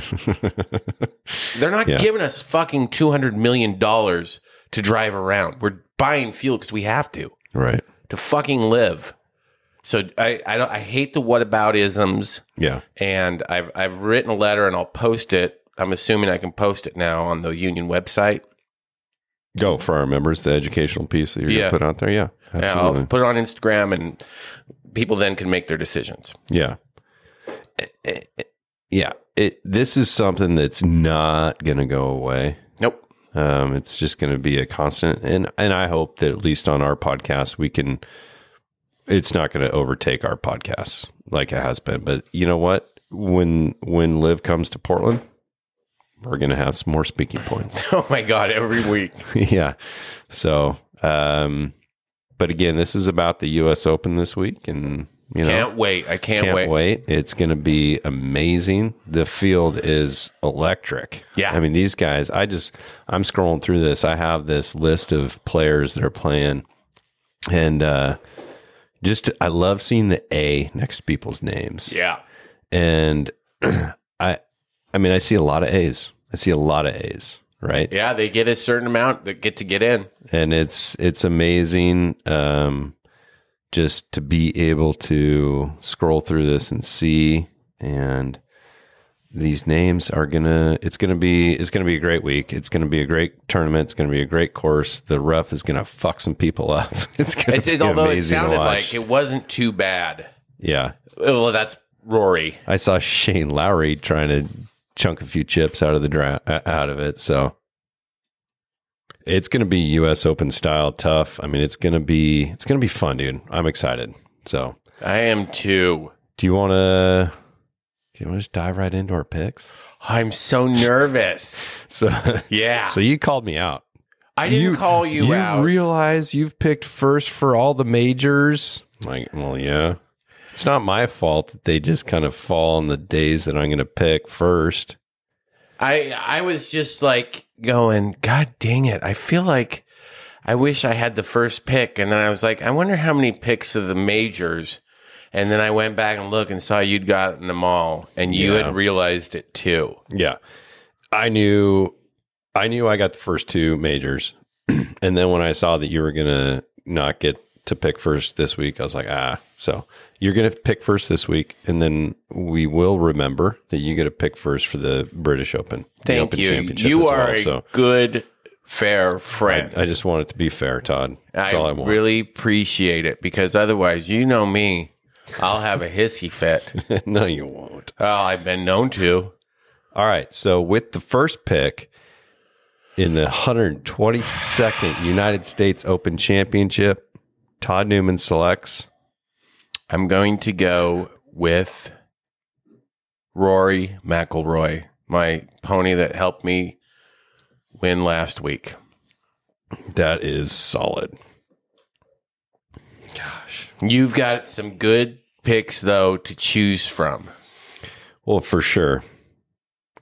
not Yeah. giving us fucking two hundred million dollars to drive around. We're buying fuel because we have to right. to fucking live. So I I, don't, I hate the whataboutisms Yeah. and I've I've written a letter and I'll post it. I'm assuming I can post it now on the union website. Go for our members, the educational piece that you're Yeah. gonna put out there. Yeah. Yeah, Absolutely. I'll put it on Instagram and people then can make their decisions. Yeah. Eh, eh, eh, yeah. It this is something that's not gonna go away. Um, it's just going to be a constant, and and I hope that at least on our podcast we can. It's not going to overtake our podcasts like it has been, but you know what? When when LIV comes to Portland, we're going to have some more speaking points. Oh my god, every week. yeah. So, um, but again, this is about the U.S. Open this week, and you know, Can't wait. I can't, can't wait. wait. It's going to be amazing. The field is electric. Yeah. I mean, these guys, I just, I'm scrolling through this. I have this list of players that are playing. And uh, just, I love seeing the A next to people's names. Yeah. And I, I mean, I see a lot of A's. I see a lot of A's, right? Yeah, they get a certain amount that get to get in. and it's it's amazing um, just to be able to scroll through this and see. And these names are gonna it's gonna be it's gonna be a great week. It's gonna be a great tournament. It's gonna be a great course. The rough is gonna fuck some people up. It's gonna It, be it- although it amazing to sounded like it wasn't too bad. yeah. Well, that's Rory. i saw shane lowry trying to chunk a few chips out of the dra- uh, out of it so it's going to be us open style tough i mean it's going to be it's going to be fun dude i'm excited so I am too. do you want to do you want to just dive right into our picks I'm so nervous. so Yeah. so you called me out I didn't call you, you out. realize you've picked first for all the majors like well yeah it's not my fault that they just kind of fall on the days that i'm going to pick first I I was just like going, God dang it! I feel like I wish I had the first pick, and then I was like, I wonder how many picks of the majors. And then I went back and looked and saw you'd gotten them all, and you Yeah. had realized it too. Yeah. I knew I knew I got the first two majors. and then when I saw that you were gonna not get to pick first this week, I was like, ah, so you're gonna pick first this week, and then we will remember that you get to pick first for the British Open. the Thank Open you. Championship You are well. a So good, fair friend. I just want it to be fair, Todd. That's I, all I want. really appreciate it because otherwise, you know me, I'll have a hissy fit. no, you won't. oh, I've been known to. All right. So with the first pick in the 122nd United States Open Championship, Todd Newman selects I'm going to go with Rory McIlroy, my pony that helped me win last week. that is solid. Gosh. You've got some good picks though to choose from. Well, for sure.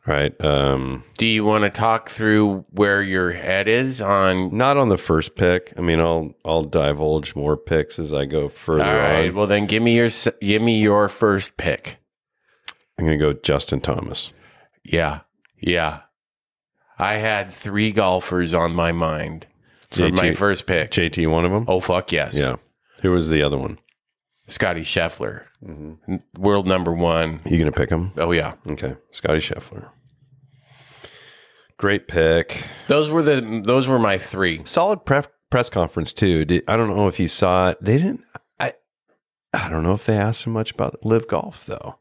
Right. Um Do you want to talk through where your head is on? not on the first pick. I mean, I'll I'll divulge more picks as I go further All right. on. Well, then give me your s- give me your first pick. I'm going to go Justin Thomas. Yeah. Yeah. I had three golfers on my mind for JT my first pick. JT, one of them. oh fuck yes, yeah. Who was the other one? Scotty Scheffler, N- world number one. You gonna pick him? Oh yeah, Okay, Scotty Scheffler. Great pick. those were the those were my three. Solid pref- press conference too. Did, I don't know if you saw it. They didn't. I. I don't know if they asked him much about LIV golf though.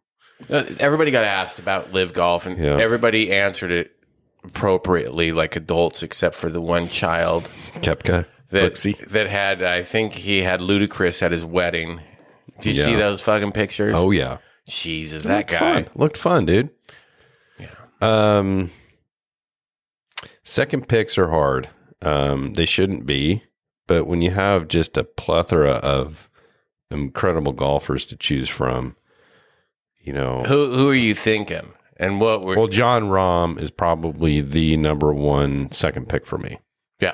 Uh, everybody got asked about LIV golf, and Yeah. everybody answered it appropriately, like adults, except for the one child Koepka, that Brooksy. that had. I think he had Ludacris at his wedding. Do you see those fucking pictures? Oh yeah, Jesus, that Looked guy. fun. looked fun, dude. Yeah. Um, second picks are hard. Um, they shouldn't be, but when you have just a plethora of incredible golfers to choose from, you know, Who who are you thinking? And what were? well, Jon Rahm is probably the number one second pick for me. yeah,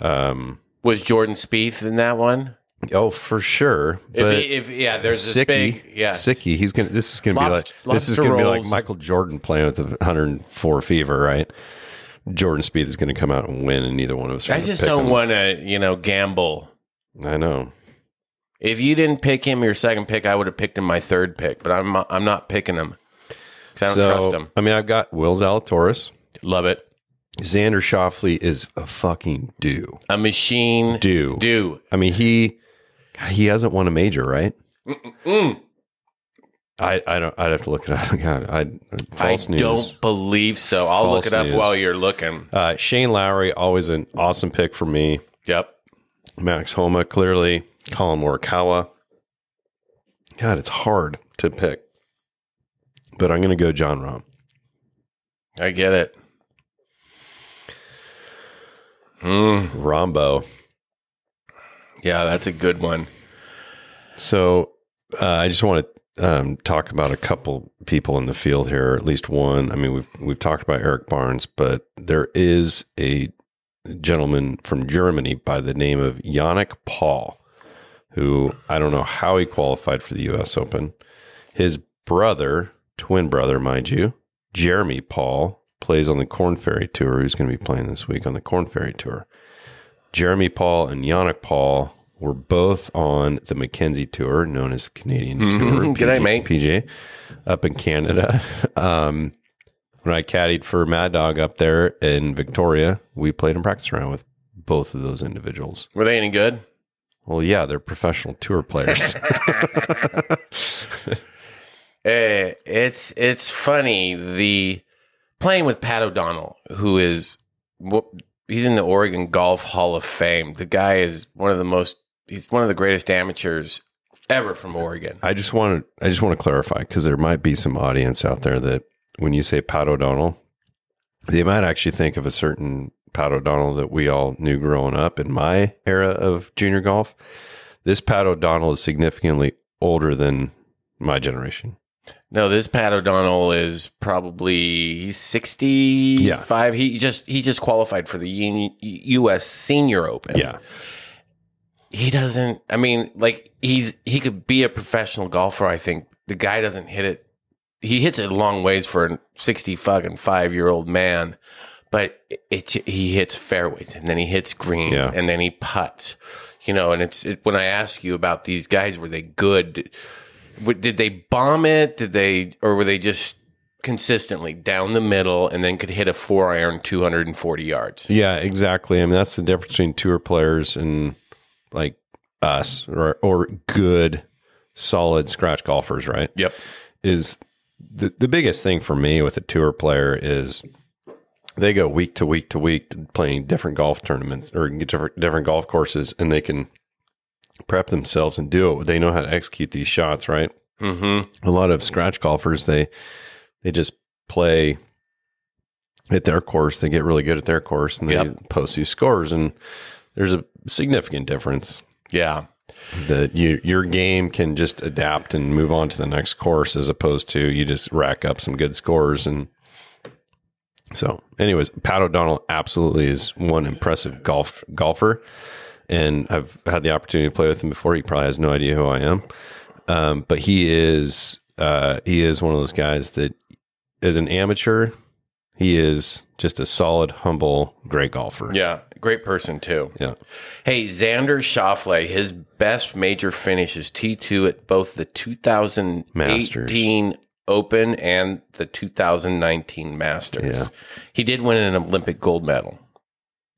Um, was Jordan Spieth in that one? oh, for sure. If, he, if yeah, there's this Sicky, big yeah. Sicky, he's gonna. This is gonna be like this is gonna be like. Michael Jordan playing with the 104 fever, right? Jordan Spieth is going to come out and win, and neither one of us. are I just don't want to you know gamble. I know. If you didn't pick him your second pick, I would have picked him my third pick. But I'm I'm not picking him I don't trust him. I mean, I've got Will Zalatoris. Love it. Xander Schauffele is a fucking do. A machine. Do. Do. I mean, he he hasn't won a major, right? Mm. I I don't. I'd have to look it up. God, I false I news. don't believe so. I'll False look it up news. while you're looking. Uh, Shane Lowry, always an awesome pick for me. Yep. Max Homa, clearly. Collin Morikawa. God, it's hard to pick. But I'm going to go Jon Rahm. I get it. Mm, Rahmbo. yeah, that's a good one. So uh, I just want to um, talk about a couple people in the field here, or at least one. I mean, we've we've talked about Eric Barnes, but there is a gentleman from Germany by the name of Yannick Paul, who I don't know how he qualified for the U.S. Open. His brother, twin brother, mind you, Jeremy Paul, plays on the Corn Ferry Tour. He's going to be playing this week on the Corn Ferry Tour. Jeremy Paul and Yannick Paul were both on the Mackenzie Tour, known as the Canadian Tour. Mhm. G'day, mate. PJ, up in Canada. Um, when I caddied for Mad Dog up there in Victoria, we played and practice around with both of those individuals. Were they any good? Well, yeah, they're professional tour players. Eh, it's it's funny the playing with Pat O'Donnell, who is he's in the Oregon Golf Hall of Fame. The guy is one of the most he's one of the greatest amateurs ever from Oregon. I just want to I just want to clarify because there might be some audience out there that when you say Pat O'Donnell, they might actually think of a certain Pat O'Donnell that we all knew growing up in my era of junior golf. This Pat O'Donnell is significantly older than my generation. No, this Pat O'Donnell is probably he's sixty five. He just he just qualified for the U- U.S. Senior Open. Yeah. He doesn't. I mean, like he's he could be a professional golfer. I think the guy doesn't hit it. He hits it a long ways for a sixty fucking five year old man, but it, it he hits fairways and then he hits greens Yeah. and then he puts. You know, and it's it, when I ask you about these guys, were they good? Did, did they bomb it? Did they, or were they just consistently down the middle and then could hit a four iron two hundred and forty yards? Yeah, exactly. I mean, that's the difference between tour players and like us or or good solid scratch golfers, right? Yep. is the the biggest thing for me with a tour player is they go week to week to week playing different golf tournaments or different different golf courses and they can prep themselves and do it. They know how to execute these shots, right? Mm-hmm. A lot of scratch golfers they they just play at their course. They get really good at their course and they Yep. post these scores and there's a significant difference Yeah. that you, your game can just adapt and move on to the next course as opposed to you just rack up some good scores and so anyways pat o'donnell absolutely is one impressive golf golfer and i've had the opportunity to play with him before he probably has no idea who i am um, but he is uh, he is one of those guys that as an amateur He is just a solid, humble, great golfer. Yeah, great person too. Yeah. Hey, Xander Schauffele, his best major finish is T2 at both the 2018 Open and the 2019 Masters. Yeah. He did win an Olympic gold medal.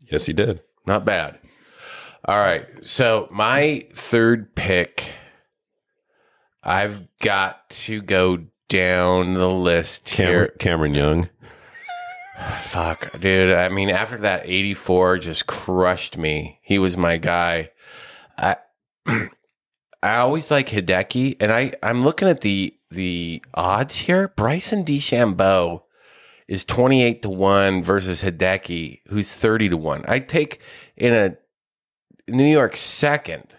Yes, he did. Not bad. All right. So, my third pick, I've got to go down the list Cameron, here. Cameron Young. Fuck, dude. I mean, after that 84 just crushed me. He was my guy. I I always like Hideki, and I I'm looking at the the odds here. Bryson DeChambeau is 28 to 1 versus Hideki, who's 30 to 1. I take in a New York second.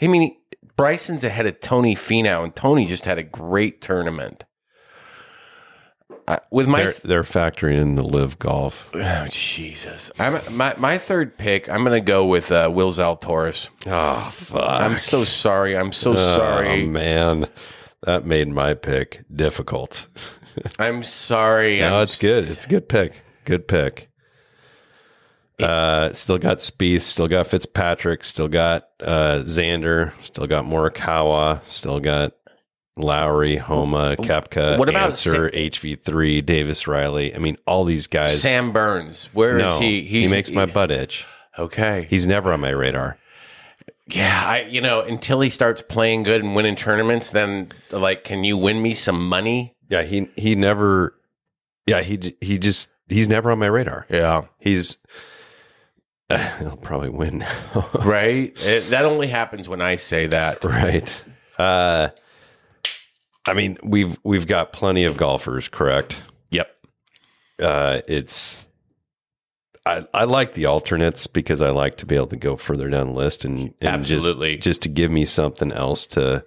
I mean, Bryson's ahead of Tony Finau, and Tony just had a great tournament. Uh, with my They're, they're factoring in the LIV golf. Oh, Jesus. I'm my my third pick. I'm gonna go with uh, Will Zalatoris. Oh, fuck. I'm so sorry. I'm so sorry. Oh, sorry. man. That made my pick difficult. I'm sorry. No, I'm it's good. It's a good pick. Good pick. Uh, still got Spieth, still got Fitzpatrick, still got uh, Xander, still got Morikawa, still got Lowry, Homa, Koepka, What about Ancer, HV3, Davis Riley. I mean, all these guys. Sam Burns. Where is no, he? he makes my butt itch. okay. He's never on my radar. Yeah, I you know until he starts playing good and winning tournaments, then like, can you win me some money? Yeah, he he never. Yeah, he j- he just he's never on my radar. Yeah, He's. he'll probably win. right. It, that only happens when I say that. right. Uh, I mean, we've we've got plenty of golfers, correct? Yep. Uh, it's. I, I like the alternates because I like to be able to go further down the list and, and Absolutely. just just to give me something else to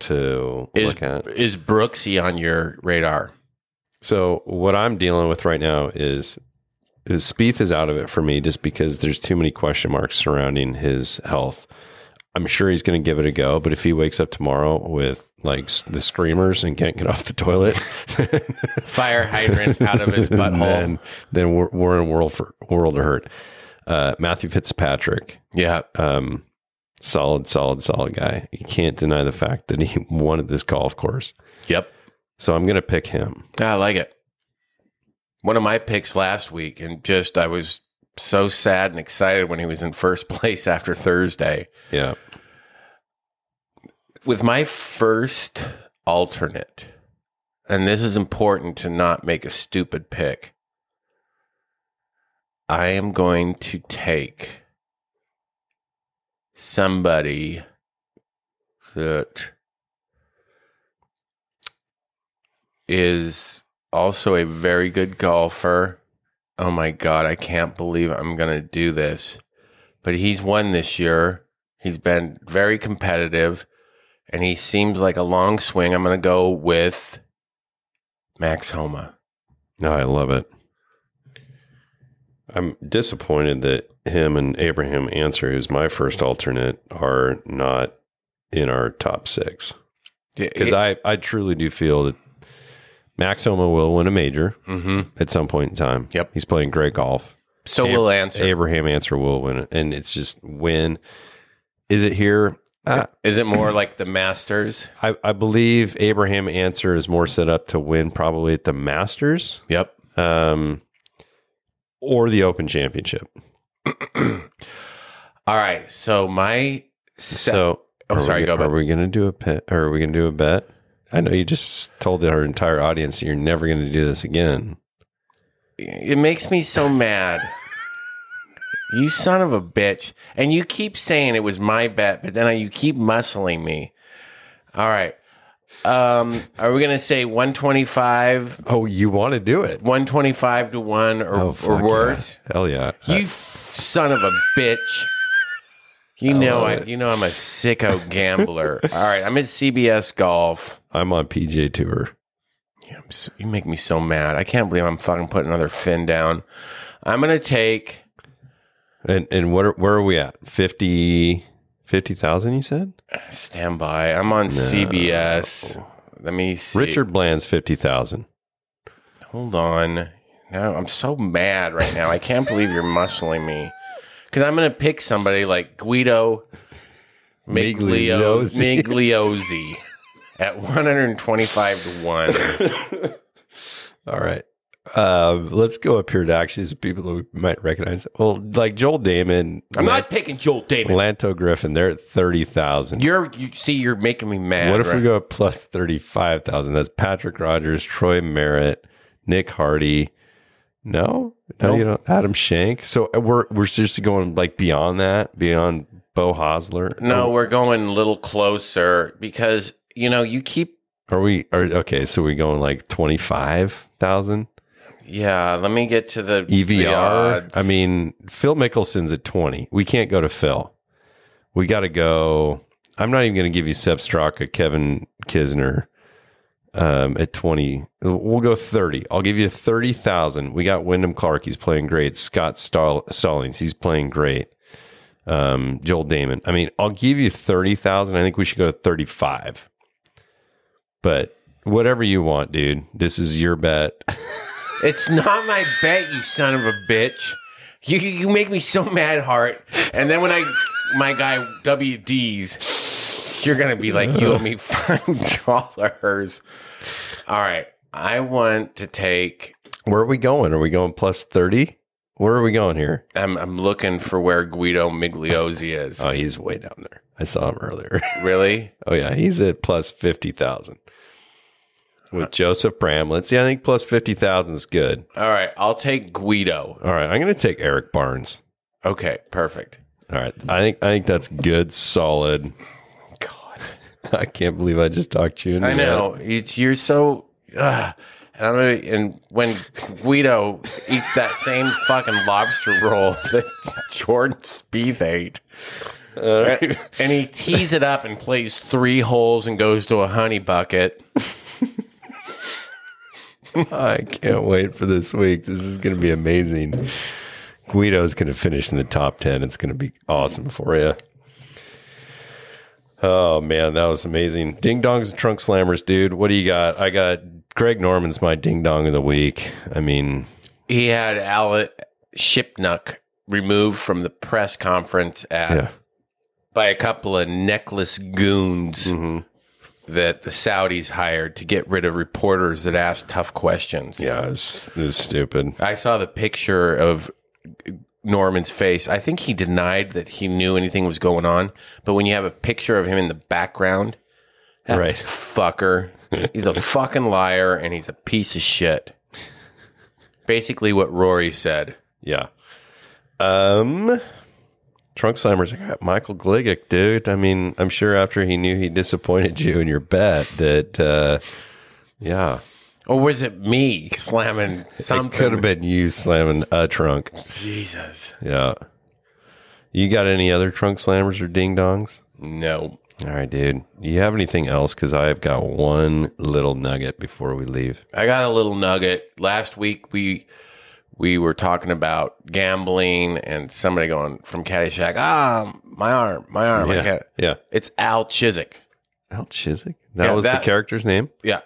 to Is look at. is Brooksy on your radar? So what I'm dealing with right now is is Spieth is out of it for me just because there's too many question marks surrounding his health. I'm sure he's going to give it a go, but if he wakes up tomorrow with like the screamers and can't get off the toilet, Fire hydrant out of his butthole. then then we're, we're in a world for world of hurt. Uh, Matthew Fitzpatrick, yeah. um, solid, solid, solid guy. You can't deny the fact that he wanted this golf course. Yep. So I'm going to pick him. I like it. One of my picks last week, and just I was so sad and excited when he was in first place after Thursday. Yeah. With my first alternate, and this is important to not make a stupid pick, I am going to take somebody that is also a very good golfer. Oh my God, I can't believe I'm going to do this. But he's won this year. He's been very competitive and he seems like a long swing. I'm going to go with Max Homa. No, I love it. I'm disappointed that him and Abraham Ancer, who's my first alternate, are not in our top six. Because I, I truly do feel that Max Homa will win a major hmm at some point in time. Yep. He's playing great golf. So Ab- we'll answer. Abraham Ancer will win it. And it's just win. Is it here? Uh, Is it more like the Masters? I, I believe Abraham Ancer is more set up to win probably at the Masters Yep. um, or the Open Championship. All right. So my se- So, Oh, are sorry, we, go Are back. we going to do a pet? Or are we going to do a bet? I know you just told our entire audience you're never going to do this again. it makes me so mad. You son of a bitch. And you keep saying it was my bet, but then you keep muscling me. All right. Um, are we going to say 125, Oh, you want to do it? 125 to 1 or, Oh, or worse? yeah. Hell yeah! You f- son of a bitch. You know I, you know I'm a sicko gambler. All right, I'm at CBS Golf. I'm on PJ Tour. Yeah, so, you make me so mad. I can't believe I'm fucking putting another fin down. I'm gonna take And and what are, where are we at? 50 50,000 you said? stand by. I'm on CBS. Let me see. Richard Bland's 50,000. hold on. No, I'm so mad right now. I can't believe you're muscling me. Because I'm going to pick somebody like Guido Migliozzi, Migliozzi at 125 to 1. All right. Um, let's go up here to actually some people that we might recognize. Well, like Joel Dahmen, I'm not picking Joel Dahmen. Lanto Griffin, they're at 30,000. You're, you see, you're making me mad. What if we right? go plus 35,000? That's Patrick Rodgers, Troy Merritt, Nick Hardy. No? No, Nope. you don't. Adam Schenk. So uh, we're, we're seriously going like beyond that, beyond Beau Hossler. No, we're going a little closer because, you know, you keep, Are we, are, okay, so we going like 25,000? yeah, let me get to the the EVR. odds. E I mean, Phil Mickelson's at 20. We can't go to Phil. We got to go. I'm not even going to give you Sepp Straka, Kevin Kisner um, at 20. We'll go 30. I'll give you 30,000. We got Wyndham Clark. He's playing great. Scott Stall- Stallings. He's playing great. Um, Joel Dahmen. I mean, I'll give you 30,000. I think we should go to 35. But whatever you want, dude. This is your bet. It's not my bet, you son of a bitch. You you make me so mad, Hart. And then when I my guy WDs, you're gonna be like, you owe me five dollars. All right, I want to take. Where are we going? Are we going plus 30? Where are we going here? I'm I'm looking for where Guido Migliozzi is. Oh, he's way down there. I saw him earlier. Really? oh, yeah. He's at plus 50,000 with Joseph Bramlett. Yeah, I think plus 50,000 is good. All right, I'll take Guido. All right. I'm going to take Erik Barnes. Okay, perfect. All right. I think I think that's good, solid. I can't believe I just talked to you into I know it's you're so. Uh, and, and when Guido eats that same fucking lobster roll that Jordan Spieth ate, that. and he tees it up and plays three holes and goes to a honey bucket. I can't wait for this week. This is going to be amazing. Guido's going to finish in the top 10. It's going to be awesome for you. Oh, man, that was amazing. Ding dongs and trunk slammers, dude. What do you got? I got Greg Norman's my ding dong of the week. I mean, He had Al Shipnuck removed from the press conference at, yeah. by a couple of necklace goons Mhm. that the Saudis hired to get rid of reporters that asked tough questions. Yeah, it was, it was stupid. I saw the picture of Norman's face. I think he denied that he knew anything was going on. But when you have a picture of him in the background, that Right. fucker, he's a fucking liar and he's a piece of shit. Basically, what Rory said. Yeah. Um, Trunk Slammers, I got Michael Gligic, dude. I mean, I'm sure after he knew he disappointed you in your bet that, uh, yeah, Or was it me slamming something? It could have been you slamming a trunk. Jesus. Yeah. You got any other trunk slammers or ding dongs? No. All right, dude. You have anything else? Because I've got one little nugget before we leave. I got a little nugget. Last week we we were talking about gambling and somebody going from Caddyshack, ah, my arm, my arm. I Yeah. can't. Yeah. It's Al Chiswick. Al Chiswick? That Yeah, was that- the character's name? Yeah.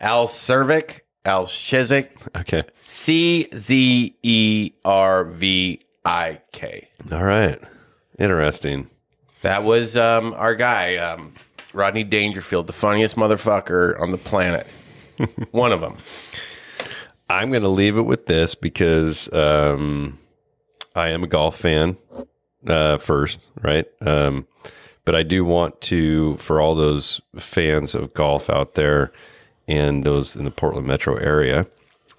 Al Czervik, Al Chiswick, Okay. C Z E R V I K. All right. Interesting. That was um, our guy, um, Rodney Dangerfield, the funniest motherfucker on the planet. One of them. I'm going to leave it with this because um, I am a golf fan uh, first, right? Um, but I do want to, for all those fans of golf out there and those in the Portland metro area,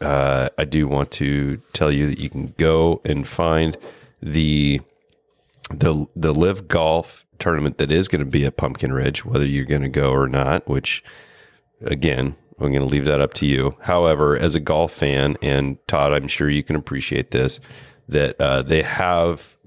uh, I do want to tell you that you can go and find the the the LIV golf tournament that is going to be at Pumpkin Ridge, whether you're going to go or not, which again, I'm going to leave that up to you. However, as a golf fan, and Todd, I'm sure you can appreciate this, that uh, they have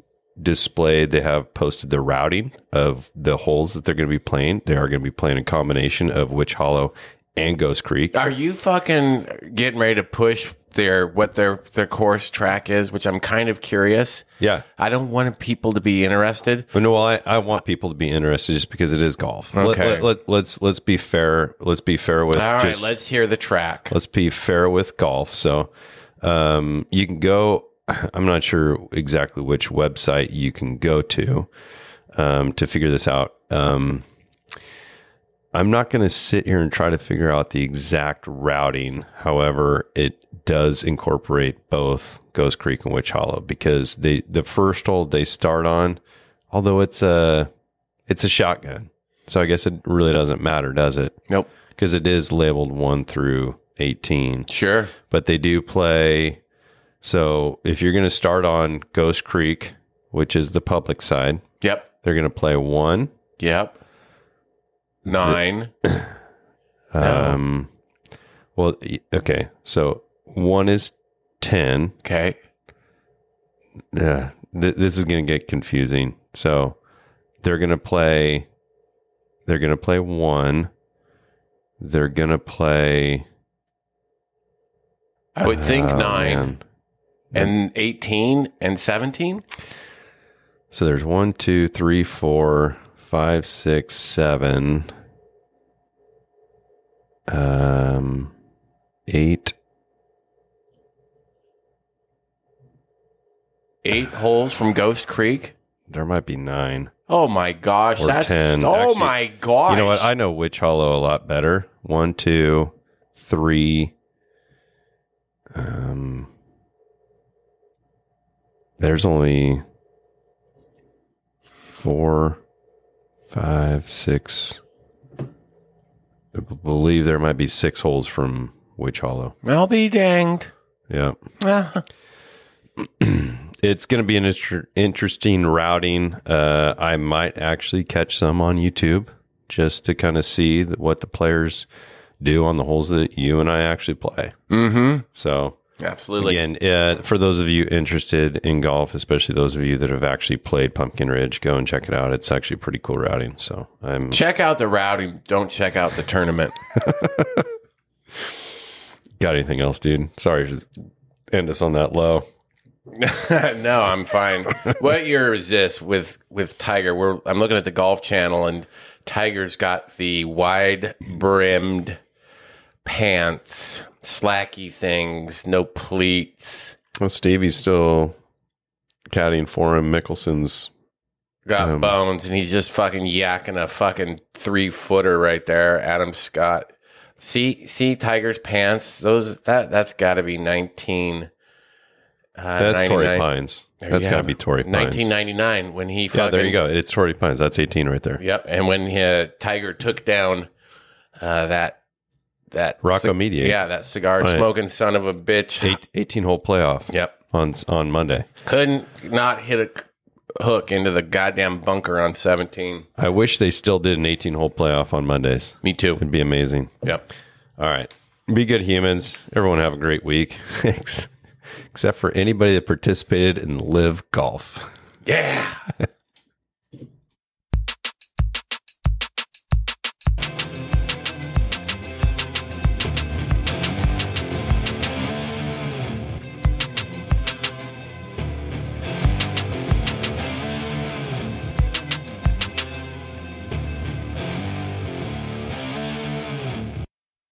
displayed, they have posted the routing of the holes that they're going to be playing. They are going to be playing a combination of Witch Hollow and Ghost Creek. Are you fucking getting ready to push their what their their course track is, which I'm kind of curious. Yeah. I don't want people to be interested. But no, I, I want people to be interested just because it is golf. Okay. Let, let, let's let's be fair. Let's be fair with All right, just- let's hear the track. let's be fair with golf. So um, you can go. I'm not sure exactly which website you can go to um, to figure this out. Um, I'm not going to sit here and try to figure out the exact routing. However, it does incorporate both Ghost Creek and Witch Hollow because they the first hole they start on, although it's a it's a shotgun, so I guess it really doesn't matter, does it? Nope. because it is labeled 1 through 18 Sure. but they do play so if you're going to start on ghost creek which is the public side Yep. they're going to play 1 Yep. Nine. um well y- okay so 1 is 10 Okay. yeah th- this is going to get confusing so they're going to play they're going to play 1 they're going to play I would think oh, nine man. and eighteen and seventeen. So there's one, two, three, four, five, six, seven, um, eight. Eight holes from Ghost Creek. There might be nine. Oh my gosh, Or that's 10. oh Actually, my gosh. You know what? I know Witch Hollow a lot better. One, two, three. Um, there's only four, five, six. I believe there might be six holes from Witch Hollow. I'll be danged. Yeah. Ah, It's going to be an inter- interesting routing. Uh, I might actually catch some on YouTube just to kind of see what the players do on the holes that you and I actually play. mm-hmm. So, Absolutely. again, uh, for those of you interested in golf, especially those of you that have actually played Pumpkin Ridge, go and check it out. It's actually pretty cool routing. So, I'm Check out the routing. Don't check out the tournament. got anything else, dude? Sorry, just end us on that low. no, I'm fine. what year is this with with Tiger? We're I'm looking at the Golf Channel and Tiger's got the wide brimmed pants, slacky things, no pleats. Well, Stevie's still caddying for him. Mickelson's Got Um, bones, and he's just fucking yakking a fucking three footer right there. Adam Scott. See, see, Tiger's pants. Those that that's got to be nineteen. Uh, That's Torrey 99. Pines. There That's got to be it. Torrey Pines. 1999 when he fucking Yeah, there you go. It's Torrey Pines. That's 18 right there. Yep, and when uh, Tiger took down uh, that that Rocco ci- Mediate. yeah, that cigar Right. smoking son of a bitch. Eight, 18 hole playoff Yep, on on Monday. couldn't not hit a hook into the goddamn bunker on 17. I wish they still did an 18 hole playoff on Mondays. Me too. It'd be amazing. Yep. All right. Be good humans. Everyone have a great week. Ex- Except for anybody that participated in LIV golf. Yeah.